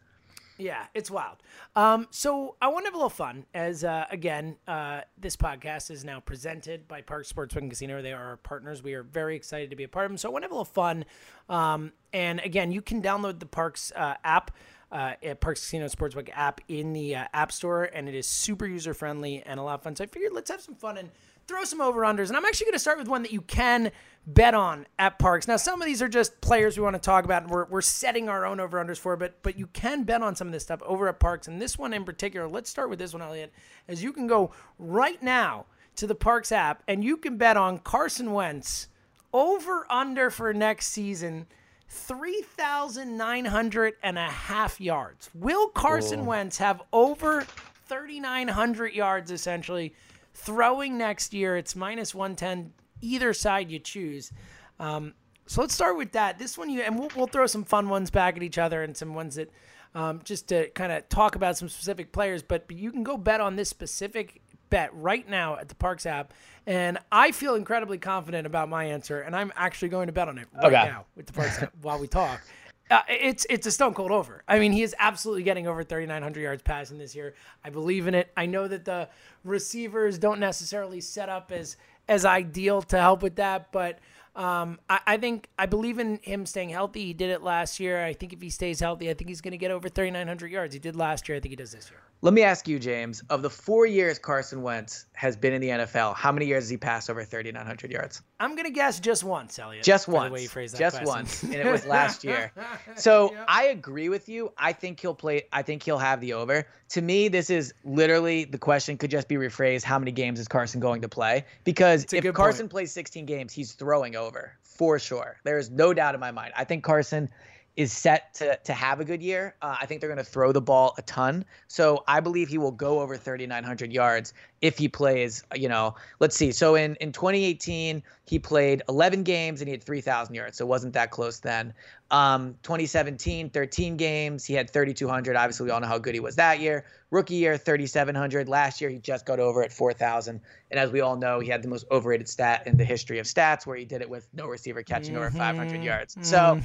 Yeah, it's wild. Um, so I want to have a little fun. As uh, again, uh, this podcast is now presented by Parx Sportsbook and Casino. They are our partners. We are very excited to be a part of them. So I want to have a little fun. Um, and again, you can download the Parx uh, app. uh, at Parx Casino Sportsbook app in the uh, App Store, and it is super user friendly and a lot of fun. So I figured let's have some fun and throw some over unders. And I'm actually going to start with one that you can bet on at Parx. Now, some of these are just players we want to talk about, and we're, we're setting our own over unders for, but but you can bet on some of this stuff over at Parx. And this one in particular, let's start with this one, Elliot, as you can go right now to the Parx app and you can bet on Carson Wentz over under for next season. 3,900 and a half yards. Will Carson Wentz have over 3,900 yards essentially throwing next year? It's minus 110 either side you choose. Um, so let's start with that. This one, you and we'll, we'll throw some fun ones back at each other and some ones that um, just to kind of talk about some specific players. But, but you can go bet on this specific bet right now at the Parx app, and I feel incredibly confident about my answer, and I'm actually going to bet on it right
Okay.
now with the Parx app while we talk. Uh, it's it's a stone cold over. I mean, he is absolutely getting over 3,900 yards passing this year. I believe in it. I know that the receivers don't necessarily set up as as ideal to help with that, but um, I, I think I believe in him staying healthy. He did it last year. I think if he stays healthy, I think he's going to get over 3,900 yards. He did last year. I think he does this year.
Let me ask you, James. Of the four years Carson Wentz has been in the NFL, how many years has he passed over 3,900 yards?
I'm going to guess just once, Elliot.
Just
by the
once.
way you phrased that
Just
question.
once, and it was last year. So I agree with you. I think he'll play. I think he'll have the over. To me, this is literally the question could just be rephrased: How many games is Carson going to play? Because if Carson
point.
plays 16 games, he's throwing over for sure. There is no doubt in my mind. I think Carson is set to to have a good year. Uh, I think they're going to throw the ball a ton. So I believe he will go over 3,900 yards if he plays. You know, let's see. So in in 2018, he played 11 games and he had 3,000 yards. So it wasn't that close then. Um, 2017, 13 games, he had 3,200. Obviously, we all know how good he was that year. Rookie year, 3,700. Last year, he just got over at 4,000. And as we all know, he had the most overrated stat in the history of stats, where he did it with no receiver catching over 500 yards. So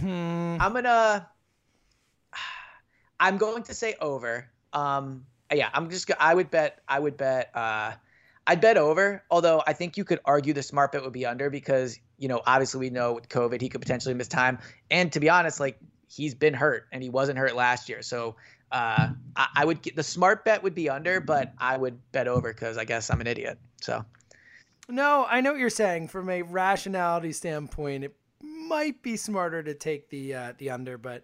I'm gonna, I'm going to say over. Um, yeah, I'm just. I would bet. I would bet. Uh, I'd bet over. Although I think you could argue the smart bet would be under because you know obviously we know with COVID he could potentially miss time. And to be honest, like he's been hurt and he wasn't hurt last year. So uh, I, I would get the smart bet would be under, but I would bet over because I guess I'm an idiot. So
No, I know what you're saying. From a rationality standpoint, it might be smarter to take the uh, the under, but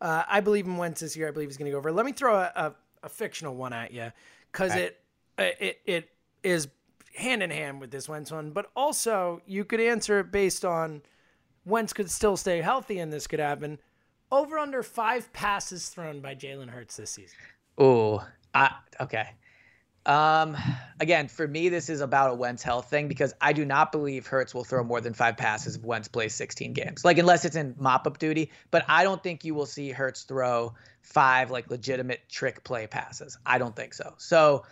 uh, I believe in Wentz this year. I believe he's going to go over. Let me throw a, a, a fictional one at you because it uh, it it is hand in hand with this Wentz one, but also you could answer it based on Wentz could still stay healthy and this could happen. Over under five passes thrown by Jalen Hurts this season.
Oh, I okay. Um, again, for me, this is about a Wentz health thing because I do not believe Hurts will throw more than five passes if Wentz plays 16 games. Like unless it's in mop-up duty, but I don't think you will see Hurts throw five like legitimate trick play passes. I don't think so. So,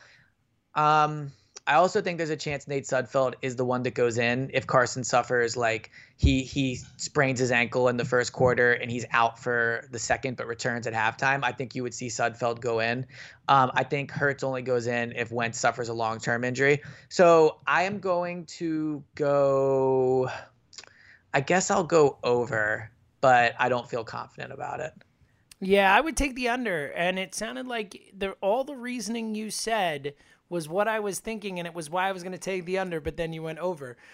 um, I also think there's a chance Nate Sudfeld is the one that goes in if Carson suffers like he he sprains his ankle in the first quarter and he's out for the second but returns at halftime. I think you would see Sudfeld go in. Um, I think Hurts only goes in if Wentz suffers a long term injury. So I am going to go. I guess I'll go over, but I don't feel confident about it.
Yeah, I would take the under, and it sounded like the all the reasoning you said was what I was thinking, and it was why I was going to take the under, but then you went over.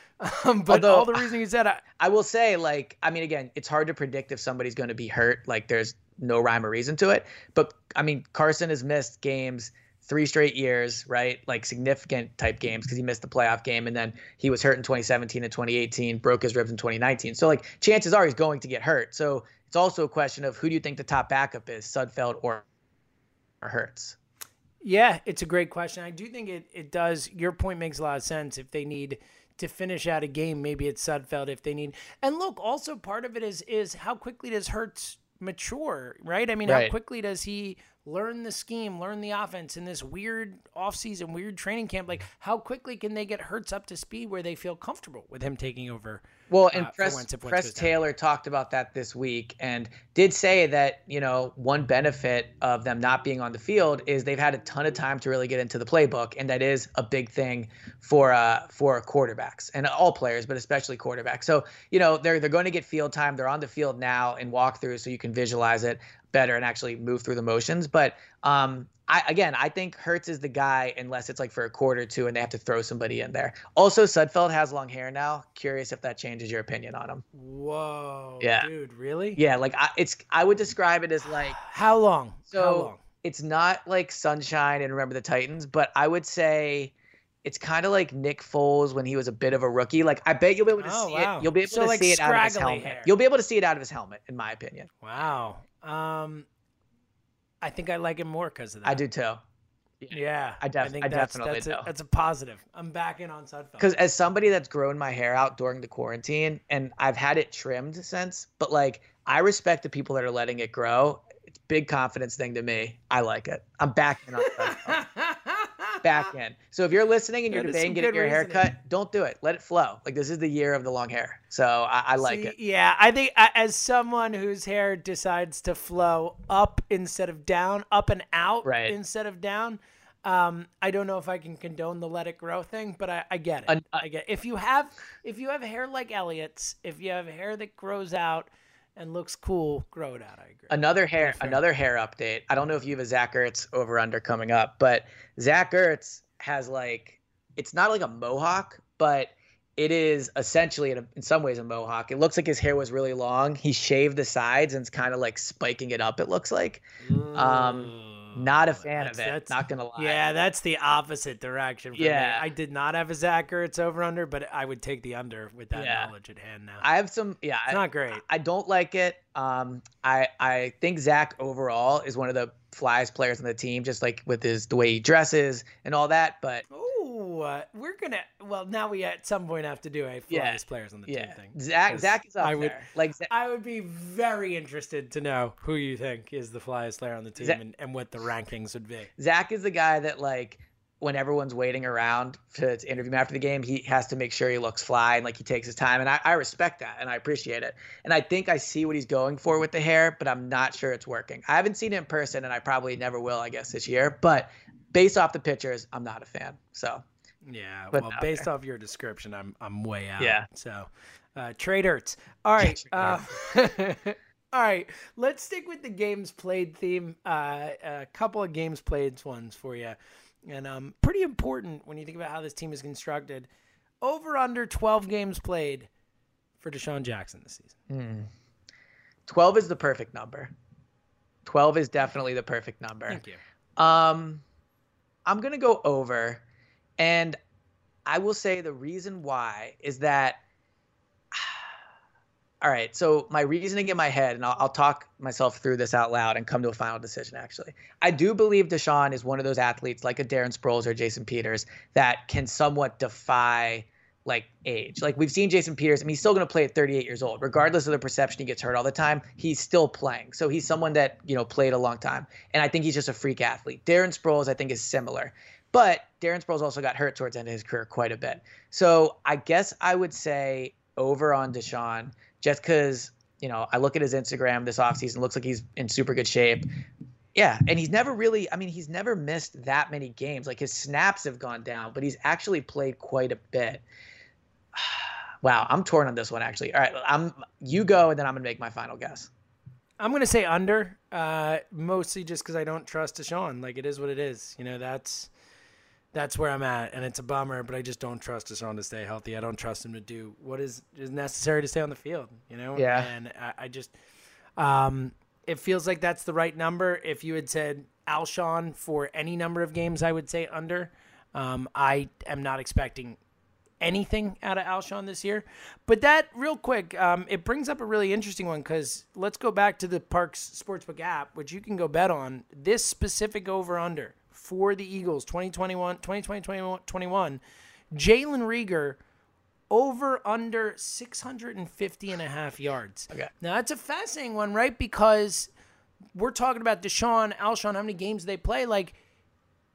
Um, but
Although-
all the reason you said, I,
I will say, like, I mean, again, it's hard to predict if somebody's going to be hurt. Like, there's no rhyme or reason to it. But I mean, Carson has missed games three straight years, right? Like significant type games because he missed the playoff game and then he was hurt in 2017 and 2018, broke his ribs in 2019. So like, chances are he's going to get hurt. So it's also a question of who do you think the top backup is, Sudfeld or or Hurts?
Yeah, it's a great question. I do think it it does. Your point makes a lot of sense. If they need to finish out a game, maybe it's Sudfeld. If they need, and look, also part of it is is how quickly does Hurts mature, right? I mean, how quickly does he learn the scheme, learn the offense in this weird offseason, weird training camp? Like, how quickly can they get Hurts up to speed where they feel comfortable with him taking over?
Well, and
uh,
Press,
Wentz Wentz
Press. Taylor talked about that this week and did say that, you know, one benefit of them not being on the field is they've had a ton of time to really get into the playbook. And that is a big thing for uh for quarterbacks and all players, but especially quarterbacks. So, you know, they're they're going to get field time. They're on the field now in walkthroughs so you can visualize it. Better and actually move through the motions. But um, I again, I think Hurts is the guy unless it's like for a quarter or two and they have to throw somebody in there. Also, Sudfeld has long hair now. Curious if that changes your opinion on him.
Whoa.
Yeah.
Dude, really?
Yeah, like I, it's I would describe it as like
How long?
so
How long?
it's not like Sunshine and Remember the Titans, but I would say it's kind of like Nick Foles when he was a bit of a rookie. Like I bet you'll be able to
Oh,
see
wow.
it. You'll be able
So,
to
like,
see it out of his helmet.
hair.
You'll be able to see it out of his helmet, in my opinion.
Wow. Um, I think I like him more because of that.
I do too.
Yeah.
I def-
think
I
that's,
definitely
that's
do.
A, that's a positive. I'm back in on Sudfeld.
Because as somebody that's grown my hair out during the quarantine, and I've had it trimmed since, but like I respect the people that are letting it grow. It's a big confidence thing to me. I like it. I'm back in on Sudfeld. back in. So if you're listening and you're debating getting your hair
reasoning.
cut, don't do it. Let it flow. Like this is the year of the long hair. So I, I like
See,
it.
Yeah, I think as someone whose hair decides to flow up instead of down, up and out
Right.
instead of down, um, I don't know if I can condone the let it grow thing, but I, I get it.
Uh,
I get if you have if you have hair like Elliot's, if you have hair that grows out and looks cool, grow it out. I agree.
Another hair, another hair update. I don't know if you have a Zach Ertz over under coming up, but Zach Ertz has like it's not like a mohawk, but it is essentially in, a, in some ways a mohawk. It looks like his hair was really long. He shaved the sides and it's kind of like spiking it up. It looks like. Um, not a fan
That's-
of it.
that's-
Not gonna lie.
Yeah, that's the opposite direction. For
Yeah.
me. I did not have a Zach Ertz over under, but I would take the under with that
Yeah.
knowledge at hand now.
I have some. Yeah,
it's
I-
not great.
I don't like it. Um, I I think Zach overall is one of the flyest players on the team, just like with his the way he dresses and all that. But
Uh, we're gonna. Well, now we at some point have to do a flyest
Yeah,
players on the
yeah,
team thing.
Zach, Zach is up
I would-
there. Like Zach,
I would be very interested to know who you think is the flyest player on the team
Zach-
and, and what the rankings would be.
Zach is the guy that like when everyone's waiting around to, to interview him after the game, he has to make sure he looks fly and like he takes his time. And I, I respect that and I appreciate it. And I think I see what he's going for with the hair, but I'm not sure it's working. I haven't seen it in person and I probably never will, I guess, this year. But based off the pictures, I'm not a fan. So
Yeah,
Put
well, based off your description, I'm I'm way out.
Yeah.
So, uh, trade hurts. All right. Uh, all right. Let's stick with the games played theme. Uh, a couple of games played ones for you, and um, pretty important when you think about how this team is constructed. Over under 12 games played for DeSean Jackson this season. Mm.
12 is the perfect number. 12 is definitely the perfect number.
Thank you.
Um, I'm gonna go over, and I will say the reason why is that. All right, so my reasoning in my head, and I'll, I'll talk myself through this out loud and come to a final decision. Actually, I do believe DeSean is one of those athletes, like a Darren Sproles or Jason Peters, that can somewhat defy like age. Like we've seen Jason Peters, I mean, he's still going to play at 38 years old, regardless of the perception he gets hurt all the time. He's still playing, so he's someone that you know played a long time, and I think he's just a freak athlete. Darren Sproles, I think, is similar, but Darren Sproles also got hurt towards the end of his career quite a bit. So I guess I would say over on DeSean, just because you know I look at his Instagram this offseason, looks like he's in super good shape. Yeah, and he's never really I mean, he's never missed that many games. Like his snaps have gone down, but he's actually played quite a bit. Wow, I'm torn on this one actually. All right, I'm you go and then I'm going to make my final guess.
I'm gonna say under, uh, mostly just because I don't trust DeSean. Like it is what it is. You know, that's that's where I'm at, and it's a bummer. But I just don't trust DeSean to stay healthy. I don't trust him to do what is is necessary to stay on the field. You know,
Yeah.
And I, I just, um, it feels like that's the right number. If you had said Alshon for any number of games, I would say under. Um, I am not expecting anything out of Alshon this year. But that, real quick, um, it brings up a really interesting one because let's go back to the Parx Sportsbook app, which you can go bet on. This specific over under for the Eagles 2021, 2020, 21, 21, Jalen Reagor over under 650 and a half yards.
Okay.
Now, that's a fascinating one, right? Because we're talking about DeSean, Alshon, how many games they play. Like,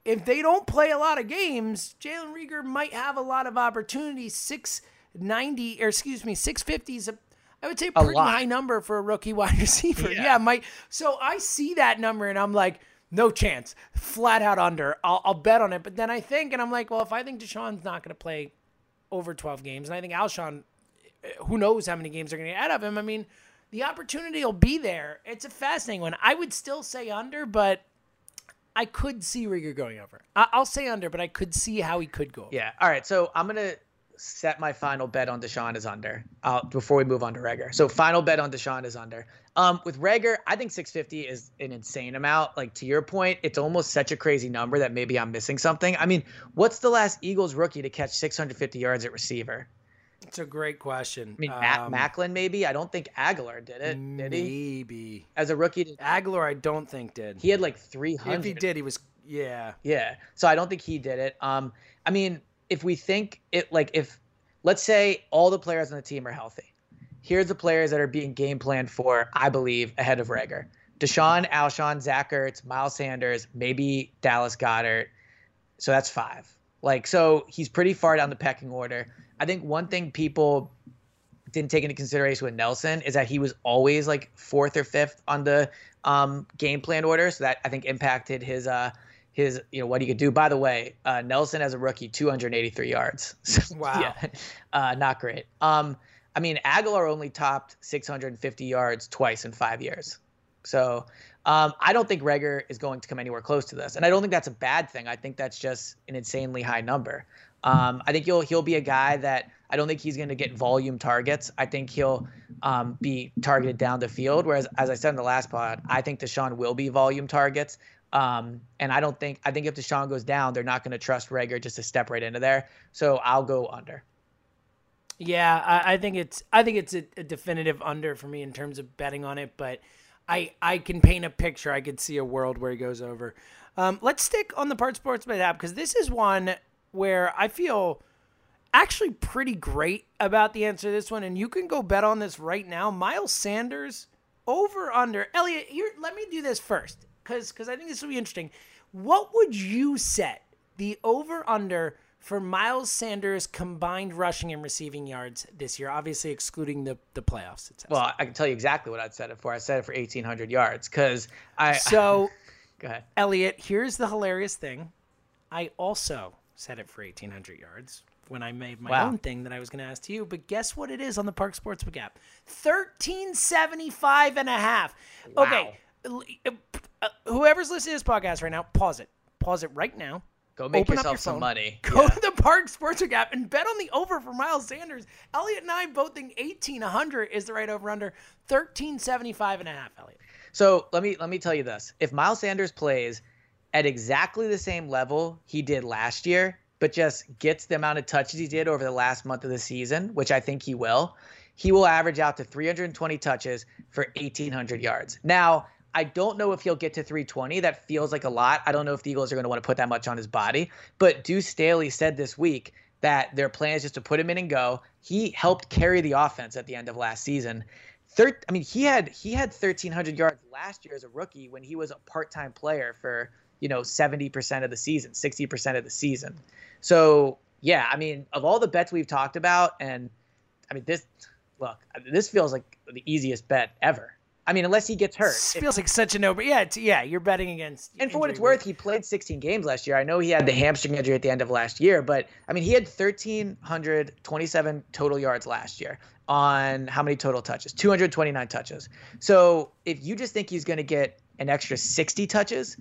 if they don't play a lot of games, Jalen Reagor might have a lot of opportunities. 690, or excuse me, 650 is a, I would say, pretty high number for a rookie wide receiver.
Yeah.
Yeah. might. So I see that number and I'm like, no chance, flat out under. I'll, I'll bet on it. But then I think, and I'm like, well, if I think DeSean's not going to play over 12 games, and I think Alshon, who knows how many games they're going to get out of him, I mean, the opportunity will be there. It's a fascinating one. I would still say under, but I could see Reagor going over. I- I'll say under, but I could see how he could go. Over.
Yeah. All right. So I'm gonna set my final bet on DeSean is under. Uh, before we move on to Reagor. So final bet on DeSean is under. Um, with Reagor, I think 650 is an insane amount. Like to your point, it's almost such a crazy number that maybe I'm missing something. I mean, what's the last Eagles rookie to catch 650 yards at receiver?
It's a great question.
I mean,
Um,
Maclin maybe. I don't think Agholor did it. Did he?
maybe
As a rookie, did-
Agholor. I don't think did.
he had like 300.
if he did, he was yeah.
Yeah. So I don't think he did it. Um, I mean, if we think it like if let's say all the players on the team are healthy. Here's the players that are being game planned for, I believe, ahead of Reagor. DeSean, Alshon, Zach Ertz, Miles Sanders, maybe Dallas Goedert. So that's five. Like, so he's pretty far down the pecking order. I think one thing people didn't take into consideration with Nelson is that he was always like fourth or fifth on the um, game plan order. So that I think impacted his uh, his you know what he could do. By the way, uh, Nelson as a rookie, 283 yards. So,
Wow.
yeah, uh, not great. Um, I mean, Agholor only topped 650 yards twice in five years. So um, I don't think Reagor is going to come anywhere close to this, and I don't think that's a bad thing. I think that's just an insanely high number. Um, I think he'll he'll be a guy that I don't think he's going to get volume targets. I think he'll um, be targeted down the field. Whereas, as I said in the last pod, I think DeSean will be volume targets. Um, and I don't think I think if DeSean goes down, they're not going to trust Reagor just to step right into there. So I'll go under.
Yeah, I, I think it's I think it's a, a definitive under for me in terms of betting on it, but I I can paint a picture. I could see a world where he goes over. Um, let's stick on the part sports bet app because this is one where I feel actually pretty great about the answer to this one, and you can go bet on this right now. Miles Sanders over under. Elliot, here let me do this first because because I think this will be interesting. What would you set the over under for Miles Sanders combined rushing and receiving yards this year? Obviously, excluding the the playoffs. It says.
Well, I can tell you exactly what I'd set it for. I said it for 1,800 yards because I.
so
go ahead.
Elliot, here's the hilarious thing. I also said it for 1,800 yards when I made my
Wow.
own thing that I was going to ask to you. But guess what it is on the Parx Sportsbook app? 1375 and a half. Okay. uh, Whoever's listening to this podcast right now, pause it. Pause it right now.
Go make yourself
your
some
phone,
money.
Go
Yeah.
to the Parx Sportsbook app and bet on the over for Miles Sanders. Elliot and I both think 1,800 is the right over under. 1375 and a half, Elliot.
So let me let me tell you this: if Miles Sanders plays at exactly the same level he did last year, but just gets the amount of touches he did over the last month of the season, which I think he will, he will average out to 320 touches for 1,800 yards. Now. I don't know if he'll get to 320. That feels like a lot. I don't know if the Eagles are going to want to put that much on his body. But Deuce Staley said this week that their plan is just to put him in and go. He helped carry the offense at the end of last season. Thir- I mean, he had he had 1,300 yards last year as a rookie when he was a part-time player for you know 70% of the season, 60% of the season. So yeah, I mean, of all the bets we've talked about, and I mean this, look, this feels like the easiest bet ever. I mean, unless he gets hurt.
It feels like such a no, but yeah, it's, yeah, you're betting against.
And for what it's worth, he played 16 games last year. I know he had the hamstring injury at the end of last year, but I mean, he had 1,327 total yards last year on how many total touches? 229 touches. So if you just think he's going to get an extra 60 touches,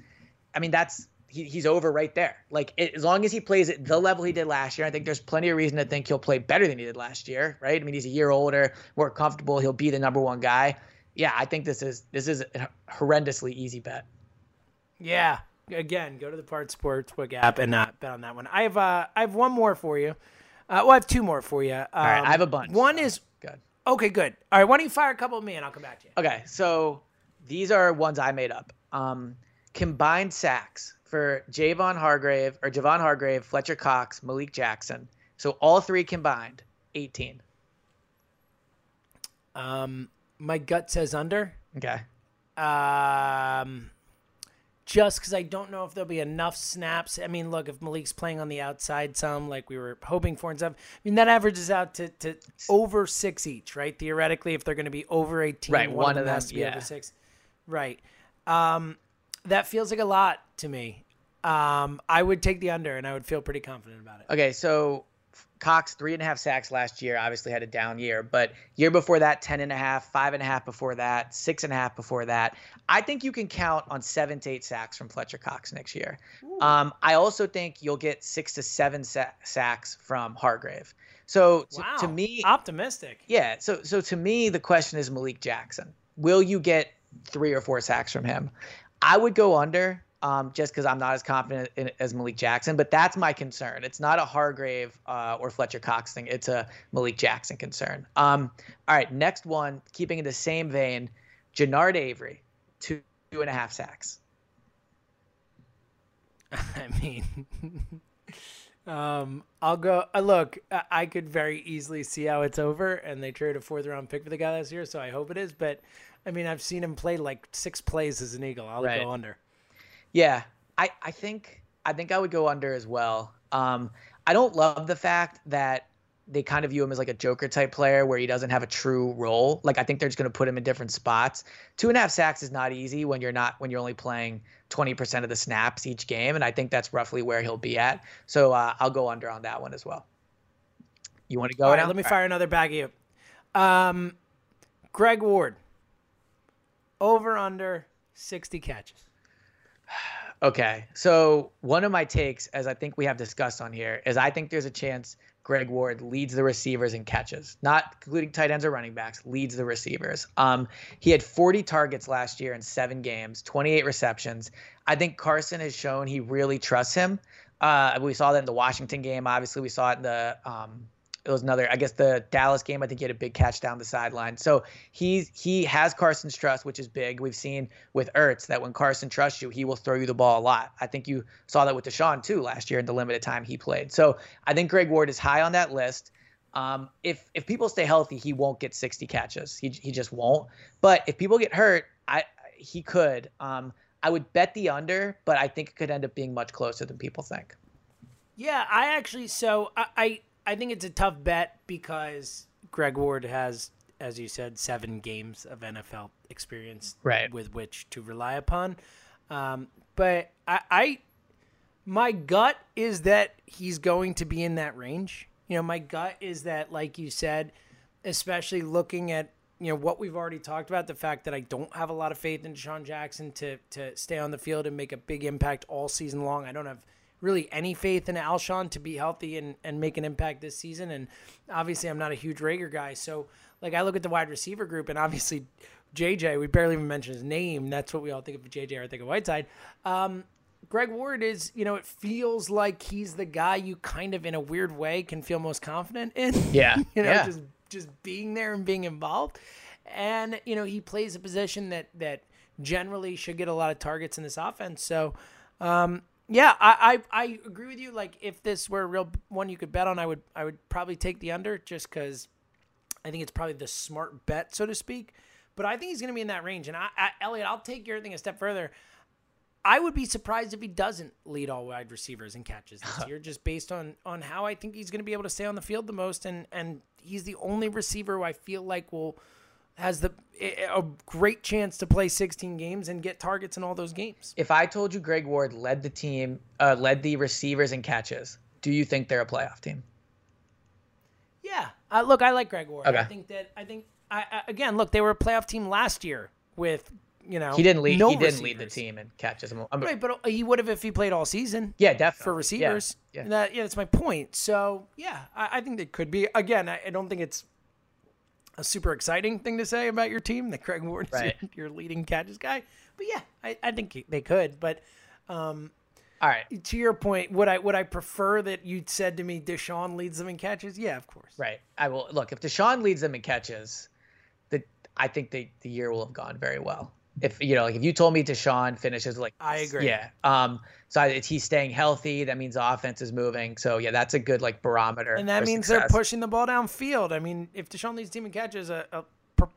I mean, that's he, he's over right there. Like it, as long as he plays at the level he did last year, I think there's plenty of reason to think he'll play better than he did last year, right? I mean, he's a year older, more comfortable. He'll be the number one guy. Yeah, I think this is this is a horrendously easy bet.
Yeah. Again, go to the Parx Sportsbook app and uh, bet on that one. I have uh, I have one more for you. Uh, well, I have two more for you. Um, All
right, I have a bunch,
One is
Good.
okay, good. All right, why don't you fire a couple of me and I'll come back to you.
Okay, so these are ones I made up. Um, combined sacks for Javon Hargrave or Javon Hargrave, Fletcher Cox, Malik Jackson. So all three combined, 18.
Um, my gut says under.
Okay.
Um, just because I don't know if there'll be enough snaps. I mean, look, if Malik's playing on the outside some, like we were hoping for and stuff, I mean, that averages out to, to over six each, right? Theoretically, if they're going to be over 18,
Right,
one,
one
of them has to be
yeah.
over six. Right. Um, that feels like a lot to me. Um, I would take the under and I would feel pretty confident about it.
Okay, so Cox three and a half sacks last year. Obviously had a down year, but year before that, ten and a half, five and a half before that, six and a half before that. I think you can count on seven to eight sacks from Fletcher Cox next year. Um, I also think you'll get six to seven sa- sacks from Hargrave. So to,
Wow.
to me,
optimistic.
yeah. So so to me, the question is Malik Jackson. Will you get three or four sacks from him? I would go under, um, just because I'm not as confident in, as Malik Jackson. But that's my concern. It's not a Hargrave uh, or Fletcher Cox thing. It's a Malik Jackson concern. Um, all right, next one, keeping in the same vein, Genard Avery, two two and a half sacks.
I mean, um, I'll go. Uh, look, I, I could very easily see how it's over, and they trade a fourth round pick for the guy last year, so I hope it is. But I mean, I've seen him play like six plays as an Eagle. I'll
Right.
go under.
Yeah, I, I think I think I would go under as well. Um, I don't love the fact that they kind of view him as like a Joker type player where he doesn't have a true role. Like I think they're just going to put him in different spots. Two and a half sacks is not easy when you're not when you're only playing twenty percent of the snaps each game, and I think that's roughly where he'll be at. So uh, I'll go under on that one as well. You want to go
All right,
now?
let me
All
fire another bag of you. Um, Greg Ward, over under sixty catches.
Okay. So one of my takes, as I think we have discussed on here, is I think there's a chance Greg Ward leads the receivers in catches, not including tight ends or running backs, leads the receivers. Um, he had 40 targets last year in seven games, 28 receptions. I think Carson has shown he really trusts him. Uh, we saw that in the Washington game. Obviously, we saw it in the um, it was another, I guess the Dallas game. I think he had a big catch down the sideline. So he's he has Carson's trust, which is big. We've seen with Ertz that when Carson trusts you, he will throw you the ball a lot. I think you saw that with DeSean too last year in the limited time he played. So I think Greg Ward is high on that list. Um, if if people stay healthy, he won't get 60 catches. He he just won't. But if people get hurt, I he could. Um, I would bet the under, but I think it could end up being much closer than people think.
Yeah, I actually so I, I I think it's a tough bet because Greg Ward has, as you said, seven games of NFL experience
Right.
with which to rely upon. Um, but I, I my gut is that he's going to be in that range. You know, my gut is that, like you said, especially looking at you know what we've already talked about, the fact that I don't have a lot of faith in DeSean Jackson to to stay on the field and make a big impact all season long. I don't have really any faith in Alshon to be healthy and, and make an impact this season. And obviously, I'm not a huge Reagor guy, so like I look at the wide receiver group, and obviously JJ, we barely even mention his name. That's what we all think of JJ or think of Whiteside. Um, Greg Ward is, you know, it feels like he's the guy you kind of, in a weird way, can feel most confident in.
Yeah,
you know,
yeah.
just just being there and being involved. And you know, he plays a position that that generally should get a lot of targets in this offense. So, um, yeah, I, I I agree with you. Like, if this were a real one you could bet on, I would I would probably take the under just because I think it's probably the smart bet, so to speak. But I think he's going to be in that range. And I, I, Elliot, I'll take your thing a step further. I would be surprised if he doesn't lead all wide receivers in catches this year, just based on on how I think he's going to be able to stay on the field the most, and and he's the only receiver who I feel like will has the a great chance to play 16 games and get targets in all those games.
If I told you Greg Ward led the team, uh, led the receivers in catches, do you think they're a playoff team?
Yeah, uh, look, I like Greg Ward.
Okay.
I think that I think I, I again look they were a playoff team last year with you know
He didn't lead.
no
he didn't lead the team in catches. I'm- I'm-
Right, but he would have if he played all season.
yeah, definitely
for receivers.
Yeah, yeah.
That, yeah, that's my point. So yeah, I, I think they could be. Again, I, I don't think it's a super exciting thing to say about your team that Greg Ward's
Right.
your, your leading catches guy. But yeah, I, I think they could. But um,
All right,
to your point, would I would I prefer that you said to me DeSean leads them in catches? Yeah, of course.
right. I will look if DeSean leads them in catches. The I think the the year will have gone very well. If you know, like if you told me DeSean finishes like
I agree.
Yeah. Um. So if he's staying healthy, that means the offense is moving. So yeah, that's a good like barometer.
And that means
success.
they're pushing the ball downfield. I mean, if DeSean leads team in catches, a, a per,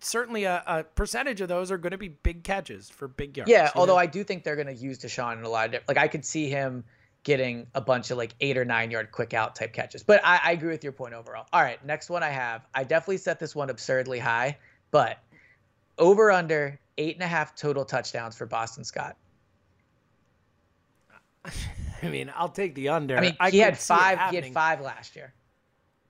certainly a, a percentage of those are going to be big catches for big yards.
Yeah, although
know?
I do think they're going to use DeSean in a lot of different. Like I could see him getting a bunch of like eight or nine yard quick out type catches. But I, I agree with your point overall. All right, next one I have. I definitely set this one absurdly high, but over under eight and a half total touchdowns for Boston Scott.
I mean, I'll take the under.
I mean,
I
he had five. He had five last year.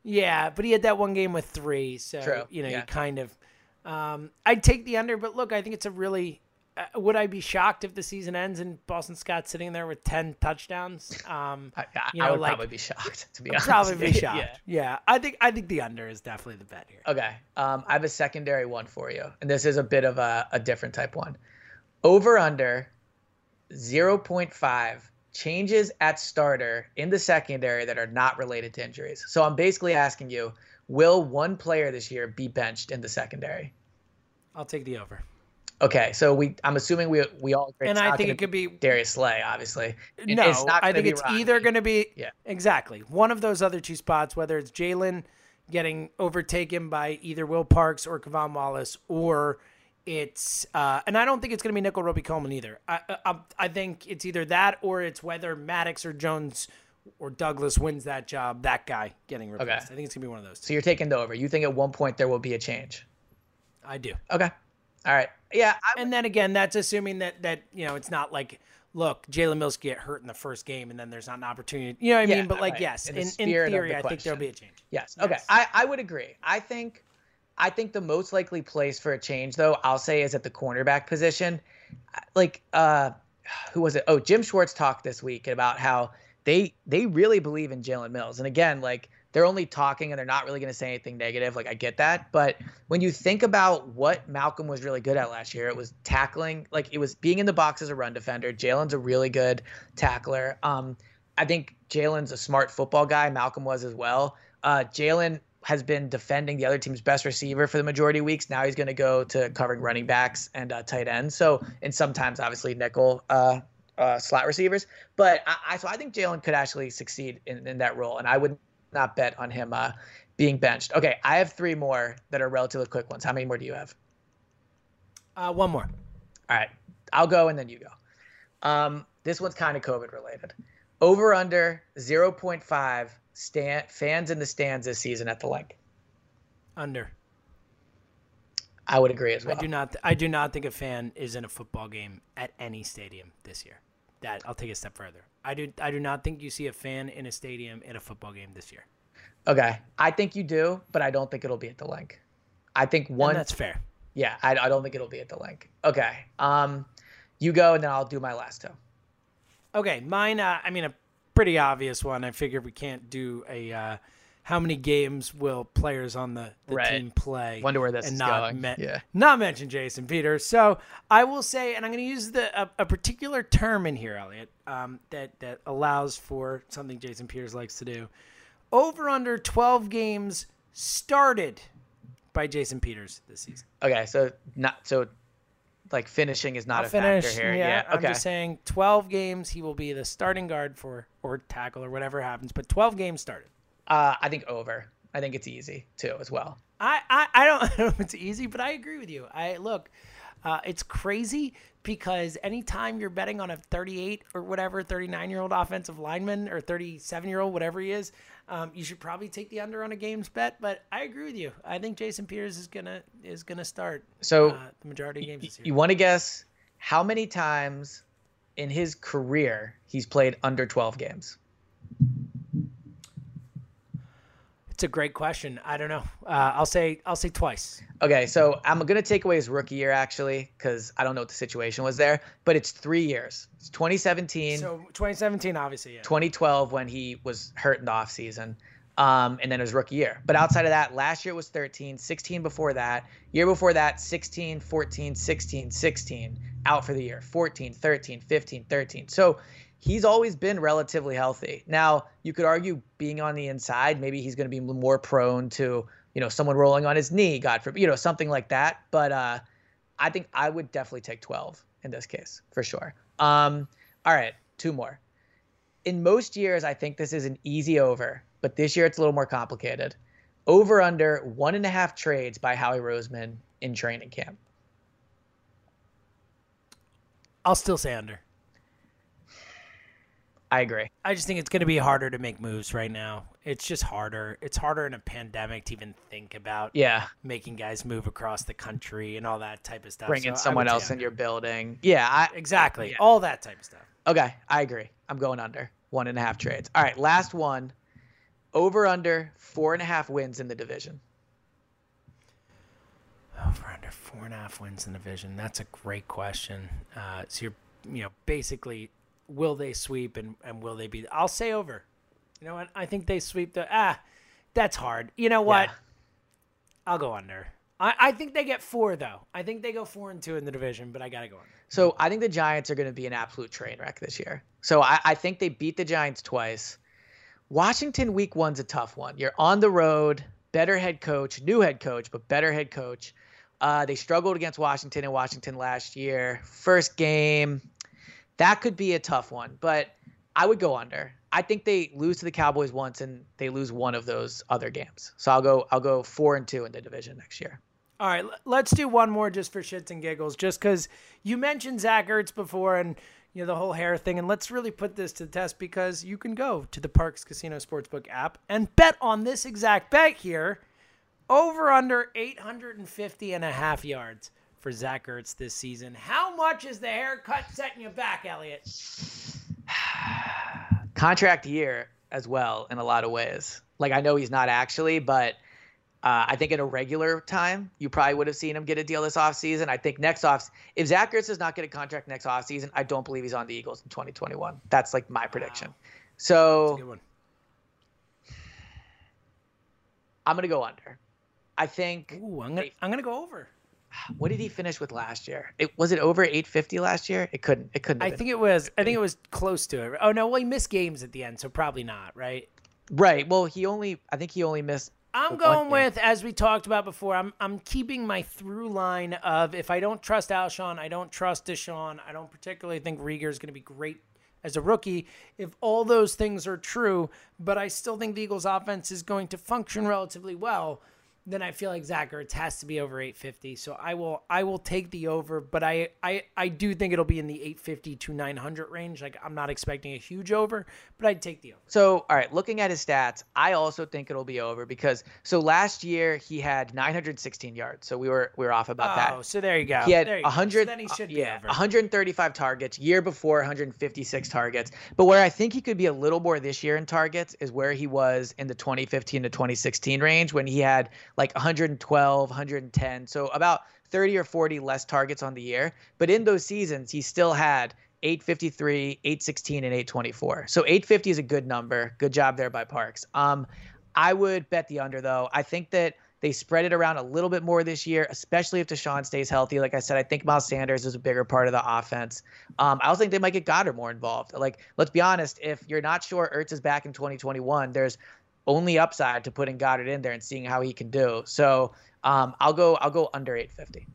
Yeah, but he had that one game with three, so
True,
you know
yeah.
you kind of. Um, I'd take the under, but look, I think it's a really. Uh, would I be shocked if the season ends and Boston Scott's sitting there with ten touchdowns? Um,
I, I,
you
I would
like,
probably be shocked to be
I'd
honest.
probably be shocked.
yeah.
yeah. I think I think the under is definitely the bet here.
Okay. Um, I have a secondary one for you, and this is a bit of a, a different type one. Over under 0.5 changes at starter in the secondary that are not related to injuries. So I'm basically asking you, will one player this year be benched in the secondary?
I'll take the over,
Okay, so we I'm assuming we we all agree
and I think it could be.
Darius Slay, obviously. It-
No,
it's not
I think
be
it's either going to be
Yeah.
exactly one of those other two spots, whether it's Jalen getting overtaken by either Will Parks or K'Von Wallace, or it's uh, and I don't think it's going to be Nickell Robey Coleman either. I, I I think it's either that or it's whether Maddox or Jones or Douglas wins that job. That guy getting replaced.
Okay.
I think it's going to be one of those.
So you're taking the over. You think at one point there will be a change?
I do.
Okay. All right. Yeah. I,
And then again, that's assuming that that you know it's not like. Look, Jalen Mills get hurt in the first game, and then there's not an opportunity. You know what I
Yeah,
mean? But like,
right.
yes,
In
in, in theory,
the
I think there'll be a change.
Yes. Okay.
Yes.
I, I would agree. I think I think the most likely place for a change though, I'll say is at the cornerback position. Like uh who was it? Oh, Jim Schwartz talked this week about how they they really believe in Jalen Mills. And again, like they're only talking and they're not really going to say anything negative. Like I get that, but when you think about what Malcolm was really good at last year, it was tackling. Like it was being in the box as a run defender. Jalen's a really good tackler. Um, I think Jalen's a smart football guy. Malcolm was as well. Uh, Jalen has been defending the other team's best receiver for the majority of weeks. Now he's going to go to covering running backs and uh, tight ends. So and sometimes obviously nickel uh, uh, slot receivers. But I, I so I think Jalen could actually succeed in, in that role, and I would not bet on him uh, being benched. Okay, I have three more that are relatively quick ones. How many more do you have?
Uh, one more.
All right, I'll go and then you go. Um, this one's kind of COVID related. Over under 0.5 stand, fans in the stands this season at the Linc.
Under.
I would agree as well.
I do not. I do not think a fan is in a football game at any stadium this year. That I'll take a step further. I do. I do not think you see a fan in a stadium in a football game this year.
Okay, I think you do, but I don't think it'll be at the Linc. I think one.
And that's fair.
Yeah, I, I don't think it'll be at the Linc. Okay, um, you go and then I'll do my last two.
Okay, mine. Uh, I mean, a pretty obvious one. I figured we can't do a. Uh, how many games will players on the, the
Right.
team play?
Wonder where this
and
is
not
going.
men-
Yeah.
not mention Jason Peters. So I will say, and I'm going to use the a, a particular term in here, Elliot, um, that that allows for something Jason Peters likes to do. Over under 12 games started by Jason Peters this season.
Okay, so not so like finishing is not
I'll
a
finish.
factor here.
Yeah,
Yeah.
I'm just saying 12 games he will be the starting guard for or tackle or whatever happens, but 12 games started.
Uh, I think over. I think it's easy too as well.
I, I I don't know if it's easy, but I agree with you. I look, uh, it's crazy because anytime you're betting on a 38 or whatever, 39 year old offensive lineman or 37 year old, whatever he is, um, you should probably take the under on a games bet. But I agree with you. I think Jason Peters is gonna is gonna start
So
uh, the majority of games this year.
you want to guess how many times in his career he's played under 12 games?
It's a great question. I don't know. Uh, I'll say I'll say twice.
Okay, so I'm gonna take away his rookie year actually because I don't know what the situation was there, but it's three years. It's 2017.
So 2017, obviously, yeah.
2012 when he was hurt in the offseason. Um, and then his rookie year. But outside of that, last year was 13, 16 before that, year before that, 16, 14, 16, 16, out for the year, 14, 13, 15, 13. So he's always been relatively healthy. Now, you could argue being on the inside, maybe he's going to be more prone to, you know, someone rolling on his knee, God forbid, you know, something like that. But uh, I think I would definitely take 12 in this case for sure. Um, all right, two more in most years, I think this is an easy over, but this year it's a little more complicated. Over under one and a half trades by Howie Roseman in training camp.
I'll still say under.
I agree.
I just think it's going to be harder to make moves right now. It's just harder. It's harder in a pandemic to even think about
Yeah,
making guys move across the country and all that type of stuff.
bringing
So
someone else in your building. Yeah, I,
exactly
Yeah.
all that type of stuff.
okay, I agree. I'm going under. one and a half trades. All right, last one. Over under four and a half wins in the division.
Over under four and a half wins in the division. That's a great question. Uh, so you're, you know, basically, will they sweep and, and will they be? I'll say over. You know what? I think they sweep the. Ah, that's hard. You know what?
Yeah.
I'll go under. I, I think they get four though. I think they go four and two in the division, but I gotta go under.
So I think the Giants are going to be an absolute train wreck this year. So I, I think they beat the Giants twice. Washington week one's a tough one. You're on the road, better head coach, new head coach, but better head coach. Uh, they struggled against Washington in Washington last year. First game, that could be a tough one, but I would go under. I think they lose to the Cowboys once and they lose one of those other games. So I'll go I'll go four and two in the division next year.
All right, let's do one more just for shits and giggles, just because you mentioned Zach Ertz before and you know the whole hair thing, and let's really put this to the test because you can go to the Parx Casino Sportsbook app and bet on this exact bet here, over under 850 and a half yards for Zach Ertz this season. How much is the haircut setting you back, Elliot?
contract year as well in a lot of ways. Like I know he's not actually, but uh, I think in a regular time, you probably would have seen him get a deal this offseason. I think next off, if Zach Ertz does not get a contract next offseason, I don't believe he's on the Eagles in 2021. That's like my prediction. So I'm gonna go under. I think.
Ooh, I'm gonna I'm gonna go over.
What did he finish with last year? It was it over 850 last year? It couldn't. It couldn't.
I think it was I think it was close to it. Oh no, well he missed games at the end, so probably not, right?
right. Well, he only. I think he only missed.
I'm going with, as we talked about before, I'm I'm keeping my through line of if I don't trust Alshon, I don't trust DeSean. I don't particularly think Reagor is going to be great as a rookie. If all those things are true, but I still think the Eagles' offense is going to function relatively well, then I feel like Zach Ertz has to be over 850. So I will I will take the over, but I I, I do think it'll be in the 850 to 900 range. Like I'm not expecting a huge over, but I'd take the over.
So, all right, looking at his stats, I also think it'll be over because so last year he had 916 yards. So we were we were off about that.
Oh, so there you go.
He had
there you go. So
100
then he should
uh,
be
yeah,
over.
135 targets. Year before 156 targets. But where I think he could be a little more this year in targets is where he was in the 2015 to 2016 range when he had like 112, 110. So about 30 or 40 less targets on the year. But in those seasons, he still had 853, 816, and 824. So 850 is a good number. Good job there by Parx. Um, I would bet the under though. I think that they spread it around a little bit more this year, especially if DeSean stays healthy. Like I said, I think Miles Sanders is a bigger part of the offense. Um, I also think they might get Goedert more involved. Like, let's be honest, if you're not sure Ertz is back in 2021, there's only upside to putting Goedert in there and seeing how he can do. So um, I'll go I'll go under 850.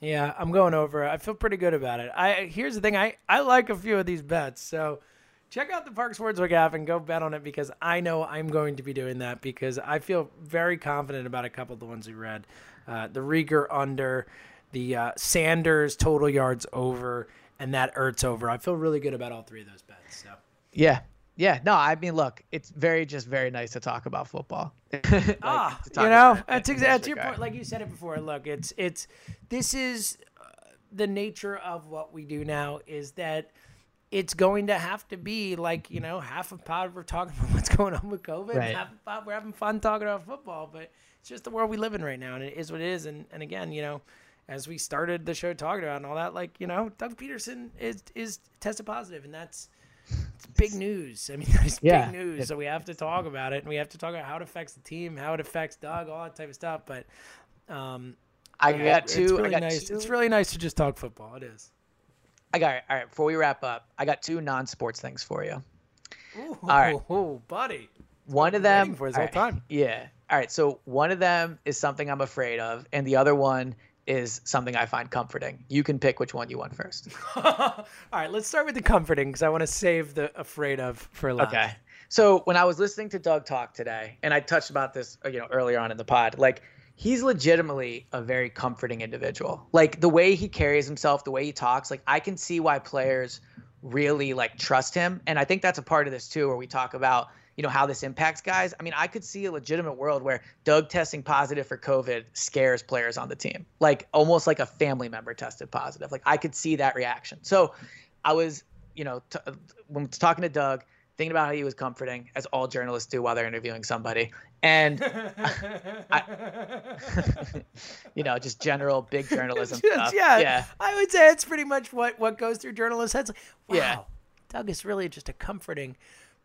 Yeah, I'm going over. I feel pretty good about it. I here's the thing. I I like a few of these bets. So check out the Park Sportsbook app and go bet on it because I know I'm going to be doing that because I feel very confident about a couple of the ones we read. Uh, the Reagor under, the uh, Sanders total yards over, and that Ertz over. I feel really good about all three of those bets. So
Yeah. Yeah, no, I mean, look, it's very just very nice to talk about football. Like,
ah, you know, that's
in
exa-
this
that's your point. Like you said it before. Look, it's it's this is uh, the nature of what we do now is that it's going to have to be like you know half of pod we're talking about what's going on with COVID,
Right.
half of pod we're having fun talking about football, but it's just the world we live in right now, and it is what it is. And and again, you know. As we started the show talking about and all that, like you know, Doug Pederson is is tested positive, and that's big news. I mean, that's
Yeah.
big news. So we have to talk about it, and we have to talk about how it affects the team, how it affects Doug, all that type of stuff. But um,
I
yeah,
got
it's
two.
really
I got
nice.
two.
It's really nice to just talk football. It is.
I got it. all right. Before we wrap up, I got two non-sports things for you.
Ooh,
right.
ooh, buddy.
One of them
for
his
whole
right,
time.
Yeah. All right. So one of them is something I'm afraid of, and the other one is something I find comforting. You can pick which one you want first.
all right, let's start with the comforting because I want to save the afraid of for last.
Okay. So when I was listening to Doug talk today, and I touched about this, uh, you know, earlier on in the pod, like he's legitimately a very comforting individual. Like the way he carries himself, the way he talks, like I can see why players really like trust him, and I think that's a part of this too, where we talk about you know how this impacts guys. I mean, I could see a legitimate world where Doug testing positive for COVID scares players on the team, like almost like a family member tested positive. Like I could see that reaction. So I was you know, t- when talking to Doug, thinking about how he was comforting, as all journalists do while they're interviewing somebody, and I, you know, just general big journalism stuff.
yeah,
yeah,
I would say it's pretty much what what goes through journalists' heads. Like, wow,
Yeah.
Doug is really just a comforting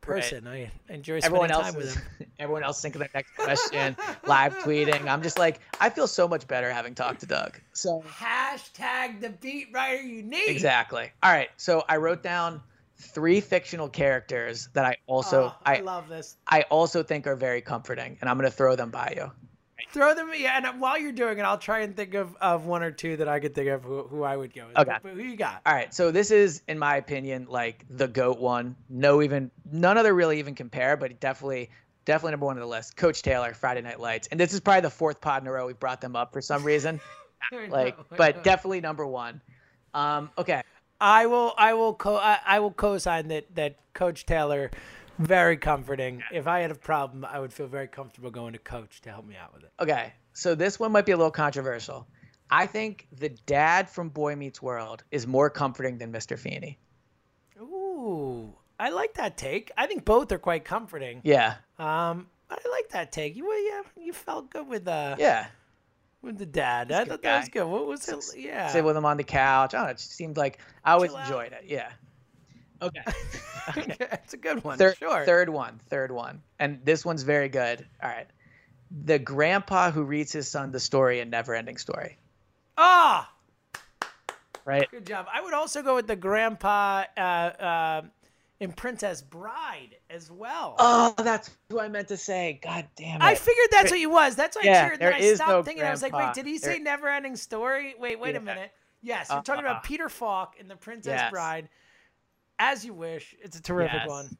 person. I enjoy spending
everyone
time
else
with
is,
him.
everyone else thinking their next question, live tweeting. I'm just like, I feel so much better having talked to Doug. So
Hashtag the beat writer you need.
exactly. All right, so I wrote down three fictional characters that I also
Oh, I,
I
love this.
I also think are very comforting, and I'm gonna throw them by you.
Throw them, yeah. And while you're doing it, I'll try and think of, of one or two that I could think of who, who I would go with.
Okay.
But, but who you got?
All right, so this is, in my opinion, like the goat one. No, even none other really even compare, but definitely, definitely number one on the list. Coach Taylor, Friday Night Lights, and this is probably the fourth pod in a row we brought them up for some reason. like, but definitely number one. Um, okay,
I will I will co I, I will co-sign that that Coach Taylor very comforting. If I had a problem, I would feel very comfortable going to Coach to help me out with it.
okay. So this one might be a little controversial. I think the dad from Boy Meets World is more comforting than Mr. Feeney.
Ooh, I like that take. I think both are quite comforting.
Yeah,
Um, I like that take. You well, yeah, you felt good with uh
yeah.
with the dad. I
a good
thought that was good. What was it? Yeah.
Sit with him on the couch. I don't know. It just seemed like I always enjoyed it. Yeah. Okay.
it's a good one.
Third,
sure.
third one, third one, and this one's very good. All right, the grandpa who reads his son the story and never ending Story.
Ah,
Right?
good job. I would also go with the grandpa uh, uh, in Princess Bride as well.
Oh, that's who I meant to say. God damn it!
I figured that's what you was. That's why
Yeah,
I cheered. Then I stopped
no
thinking. I was like, wait, did he say never ending story? Wait, wait a minute. Yes, you're talking
Uh,
about Peter Falk in The Princess
Yes.
Bride. As you wish. It's a terrific
Yes.
one.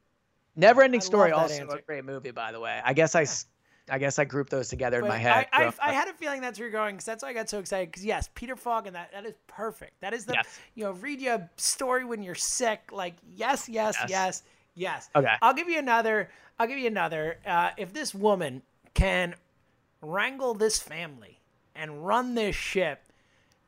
Neverending
I
Story
love
also
answer.
a great movie, by the way. I guess I, s- I guess I grouped those together in my head.
I, I, I had a feeling that's where you're going because that's why I got so excited. Because yes, Peter Falk and that that is perfect. That is the
Yes.
you know read you a story when you're sick. Like yes, yes,
Yes.
yes, yes.
Okay.
I'll give you another. I'll give you another. Uh, if this woman can wrangle this family and run this ship,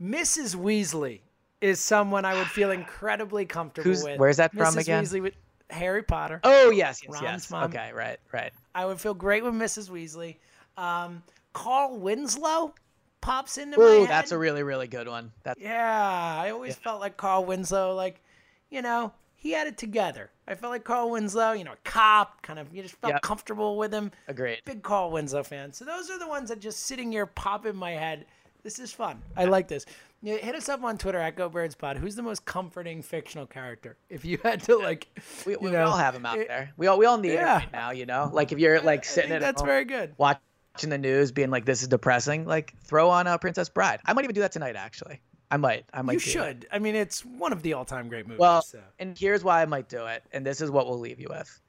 Mrs. Weasley is someone I would feel incredibly comfortable
Who's-
with.
where's that from
Mrs.
again?
Weasley with Harry Potter.
oh yes, yes,
Ron's
yes.
mom.
Okay, right, right.
I would feel great with Mrs. Weasley. Um, Carl Winslow pops into
Ooh,
my head.
Oh, that's a really, really good one. That's
yeah. I always felt like Carl Winslow, like you know, he had it together. I felt like Carl Winslow, you know, a cop, kind of. You just felt
Yep.
comfortable with him.
agreed.
Big Carl Winslow fan. So those are the ones that just sitting here pop in my head. This is fun. I like this. Yeah, hit us up on Twitter at GoBirdsPod. Who's the most comforting fictional character? If you had to like,
We,
you
we, all have them out
it-
there. We all we all need
Yeah.
it right now. You know, like if you're like sitting at
that's
home,
very good.
watching the news, being like, "This is depressing." Like, throw on uh, Princess Bride. I might even do that tonight. Actually, I might. I might.
You should. I mean, it's one of the all-time great movies.
Well,
so.
and here's why I might do it, and this is what we'll leave you with.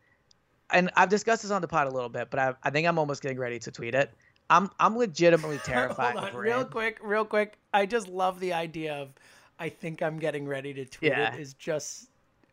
And I've discussed this on the pod a little bit, but I, I think I'm almost getting ready to tweet it. I'm I'm legitimately terrified
Hold on, real quick, real quick. I just love the idea of. I think I'm getting ready to tweet
Yeah.
it. Is just.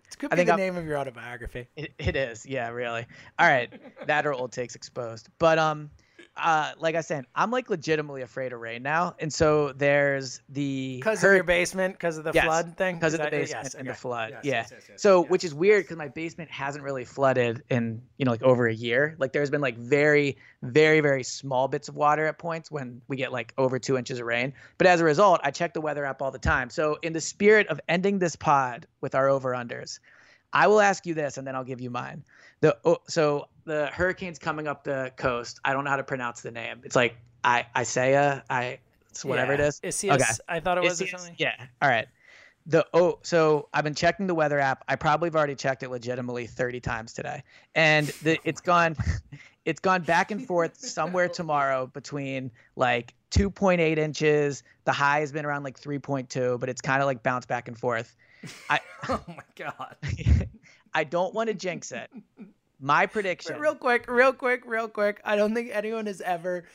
It could
I
be
think
the
I'm-
name of your autobiography.
It, it is, yeah, really. All right, that or old takes exposed. But um, uh, like I said, I'm like legitimately afraid of rain now, and so there's the
Because
hur-
of your basement, because of the
Yes,
flood thing.
because of the basement
yes,
and the flood.
Yes,
yeah.
yes, yes, yes,
so, which is weird because my basement hasn't really flooded in you know like over a year. Like there's been like very, very, very small bits of water at points when we get like over two inches of rain. But as a result, I check the weather app all the time. So in the spirit of ending this pod with our over unders, I will ask you this, and then I'll give you mine. The oh, so the hurricane's coming up the coast. I don't know how to pronounce the name. It's like I Isaiah. I it's whatever it
Yeah.
is.
Isaias,
Okay.
I thought it was or something.
Yeah. All right. The oh, so I've been checking the weather app. I probably have already checked it legitimately 30 times today, and the it's gone, it's gone back and forth somewhere tomorrow between like 2.8 inches. The high has been around like 3.2, but it's kind of like bounced back and forth. I
Oh my god.
I don't want to jinx it. My prediction.
Real quick, real quick, real quick. I don't think anyone has ever.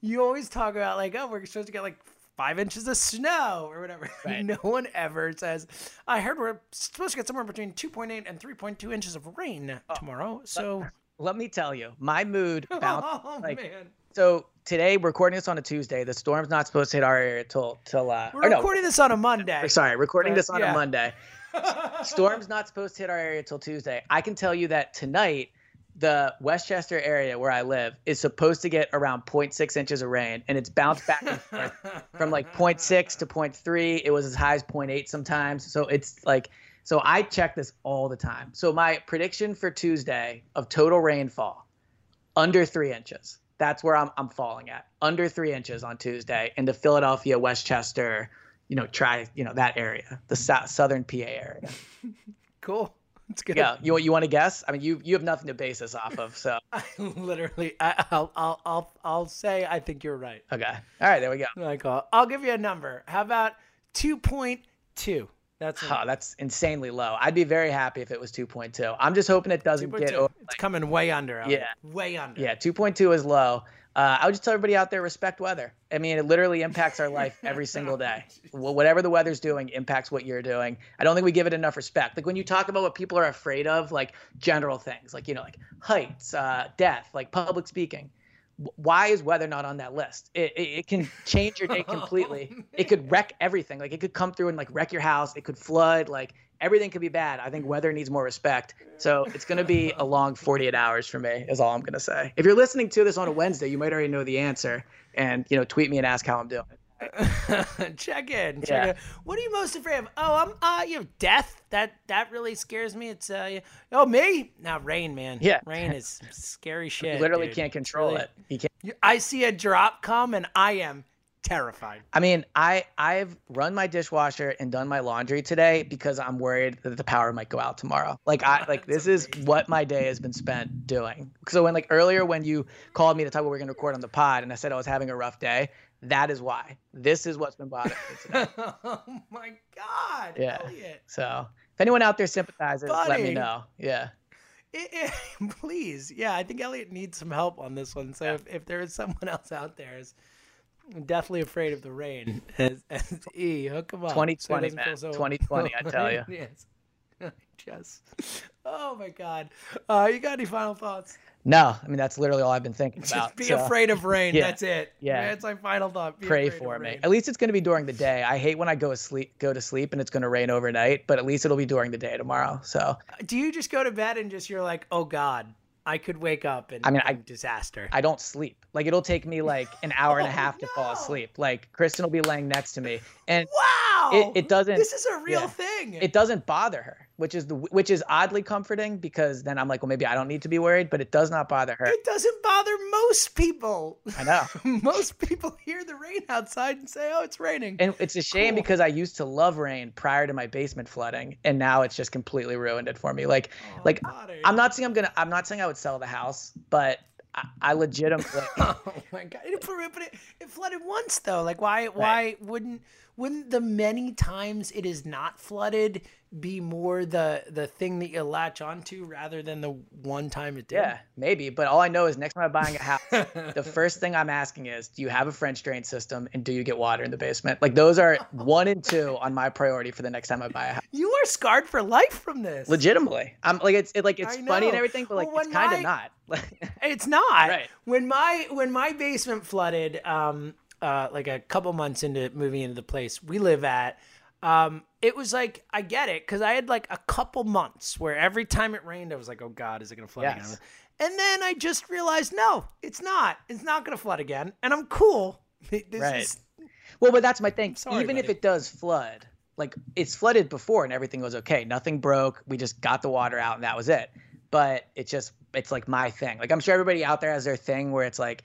You always talk about like, oh, we're supposed to get like five inches of snow or whatever.
Right.
No one ever says. I heard we're supposed to get somewhere between 2.8 and 3.2 inches of rain
Oh,
tomorrow. So,
Let me tell you, my mood bounced.
oh
like,
man,
So today, we're recording this on a Tuesday. The storm's not supposed to hit our area till till uh,
we're
or no,
recording this on a Monday.
Sorry, recording
But,
this on
yeah.
a Monday. Storm's not supposed to hit our area till Tuesday. I can tell you that tonight, the West Chester area where I live is supposed to get around 0.6 inches of rain, and it's bounced back and forth from like 0.6 to 0.3. It was as high as 0.8 sometimes. So it's like, so I check this all the time. So my prediction for Tuesday of total rainfall under three inches. That's where I'm, I'm falling at under three inches on Tuesday in the Philadelphia, West Chester, you know, try, you know, that area, the south, southern PA area.
Cool. It's good.
Yeah. You, you want to guess? I mean, you, you have nothing to base this off of. So,
I literally, I, I'll, I'll, I'll, I'll say I think you're right.
okay. All right. There we go.
Like, uh, I'll give you a number. How about two point two? That's
Oh, that's insanely low. I'd be very happy if it was 2.2. I'm just hoping it doesn't get
2.2.
over.
It's coming way under.
Yeah.
way under.
Yeah, 2.2 is low. Uh, I would just tell everybody out there respect weather. I mean, it literally impacts our life every single day. Wh- Whatever the weather's doing impacts what you're doing. I don't think we give it enough respect. Like when you talk about what people are afraid of, like general things, like you know, like heights, uh, death, like public speaking. Wh- Why is weather not on that list? It, it, it can change your day oh, completely. it could wreck everything. Like it could come through and like wreck your house. It could flood. Like everything could be bad. I think weather needs more respect. So it's going to be a long 48 hours for me, is all I'm going to say. If you're listening to this on a Wednesday, you might already know the answer and, you know, tweet me and ask how I'm doing.
check in. Check
Yeah.
in. What are you most afraid of? Oh, I'm uh, you know, death. That that really scares me. It's uh, oh me. Now rain, man.
Yeah.
rain is scary shit.
You literally
dude.
can't control
really-
it. You can't.
I see a drop come and I am terrified.
I mean, I I've run my dishwasher and done my laundry today because I'm worried that the power might go out tomorrow. Like I like this is what my day has been spent doing. So when like earlier when you called me to talk about what we're gonna record on the pod and I said I was having a rough day, that is why. This is what's been bothering me today.
oh my god.
Yeah.
Elliot.
So if anyone out there sympathizes, let me know. Yeah.
It- it- please, yeah, I think Elliot needs some help on this one. So if, if there is someone else out there is definitely afraid of the rain, as, as E, hook him up.
2020,
doesn't
man.
so-
2020, I tell you.
yes. Just, oh my God. Uh, you got any final thoughts?
No, I mean that's literally all I've been thinking
Just
about.
be
so
afraid of rain.
yeah,
That's it.
yeah.
That's my final thought. Be
Pray for me.
rain.
At least it's going to be during the day. I hate when I go sleep, go to sleep, and it's going to rain overnight. But at least it'll be during the day tomorrow. So
Do you just go to bed and just you're like, oh God, I could wake up and
I mean, I-
disaster.
I don't sleep. Like it'll take me like an hour and a
Oh,
half to fall asleep. Like Kristen will be laying next to me, and
wow.
It- it doesn't-
This is a real
yeah.
thing.
it doesn't bother her, which is the which is oddly comforting because then I'm like, well, maybe I don't need to be worried. But it does not bother her.
It doesn't bother most people.
I know.
most people hear the rain outside and say, "Oh, it's raining."
And it's a shame
Cool.
because I used to love rain prior to my basement flooding, and now it's just completely ruined it for me. Like,
Oh,
like
buddy.
I'm not saying I'm gonna. I'm not saying I would sell the house, but I, I legitimately.
oh my god! It, it, it flooded once though. Like, why? Why wouldn't? Wouldn't the many times it is not flooded be more the the thing that you latch onto rather than the one time it did?
Yeah, maybe. But all I know is next time I'm buying a house, the first thing I'm asking is, do you have a French drain system and do you get water in the basement? Like those are one and two on my priority for the next time I buy a house.
You are scarred for life from this.
Legitimately, I'm like it's it, like it's funny and everything, but like
Well,
it's kind of not.
It's not.
Right.
When my when my basement flooded, um, uh, like a couple months into moving into the place we live at, um, it was like I get it because I had like a couple months where every time it rained, I was like, oh God, is it gonna flood
Yes.
again? And then I just realized, no, it's not. It's not gonna flood again, and I'm cool. This
Right.
is
Well, but that's my thing.
sorry,
Even if it does flood, like it's flooded before and everything was okay. Nothing broke. We just got the water out and that was it. But it just it's like my thing. Like I'm sure everybody out there has their thing where it's like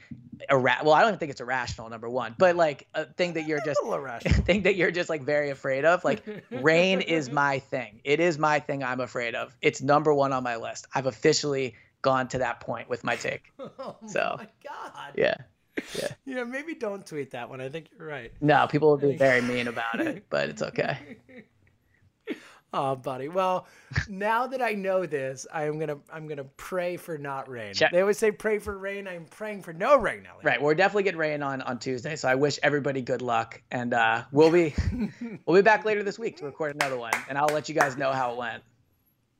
irra- well, I don't even think it's irrational, number one. But like a thing that you're just
a little irrational.
thing that you're just like very afraid of. Like rain is my thing. It is my thing I'm afraid of. It's number one on my list. I've officially gone to that point with my take.
Oh
So,
my God.
Yeah.
Yeah. Yeah, maybe don't tweet that one. I think you're right.
No, people will be very mean about it, but it's okay.
Oh, buddy. Well, now that I know this, I am gonna I'm gonna pray for not rain.
Check.
They always say pray for rain. I'm praying for no rain, Elliot.
Right, we're definitely getting rain on on Tuesday, so I wish everybody good luck, and uh, we'll be we'll be back later this week to record another one, and I'll let you guys know how it went.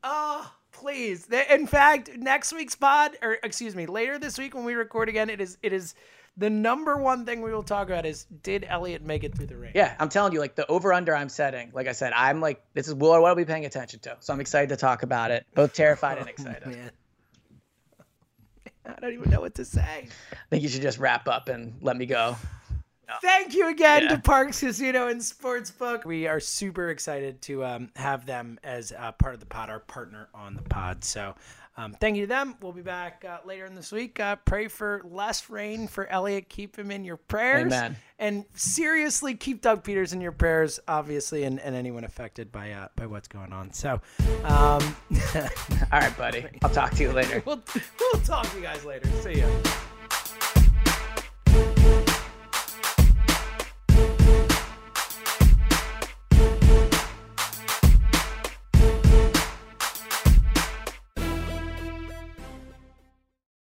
Oh, Please. In fact, next week's pod, or excuse me, later this week when we record again, it is it is the number one thing we will talk about is did Elliot make it through the rain?
Yeah, I'm telling you, like the over under I'm setting. Like I said, I'm like this is what I'll be paying attention to. So I'm excited to talk about it. Both terrified and excited.
Man. I don't even know what to say.
I think you should just wrap up and let me go.
Thank you again
Yeah.
to Parx Casino and Sportsbook. We are super excited to um, have them as uh, part of the pod, our partner on the pod. So um, thank you to them. We'll be back uh, later in this week. Uh, pray for less rain for Elliot. Keep him in your prayers.
Amen.
And seriously, keep Doug Peters in your prayers, obviously, and, and anyone affected by uh, by what's going on. So um,
All right, buddy. I'll talk to you later.
we'll, we'll talk to you guys later. See ya.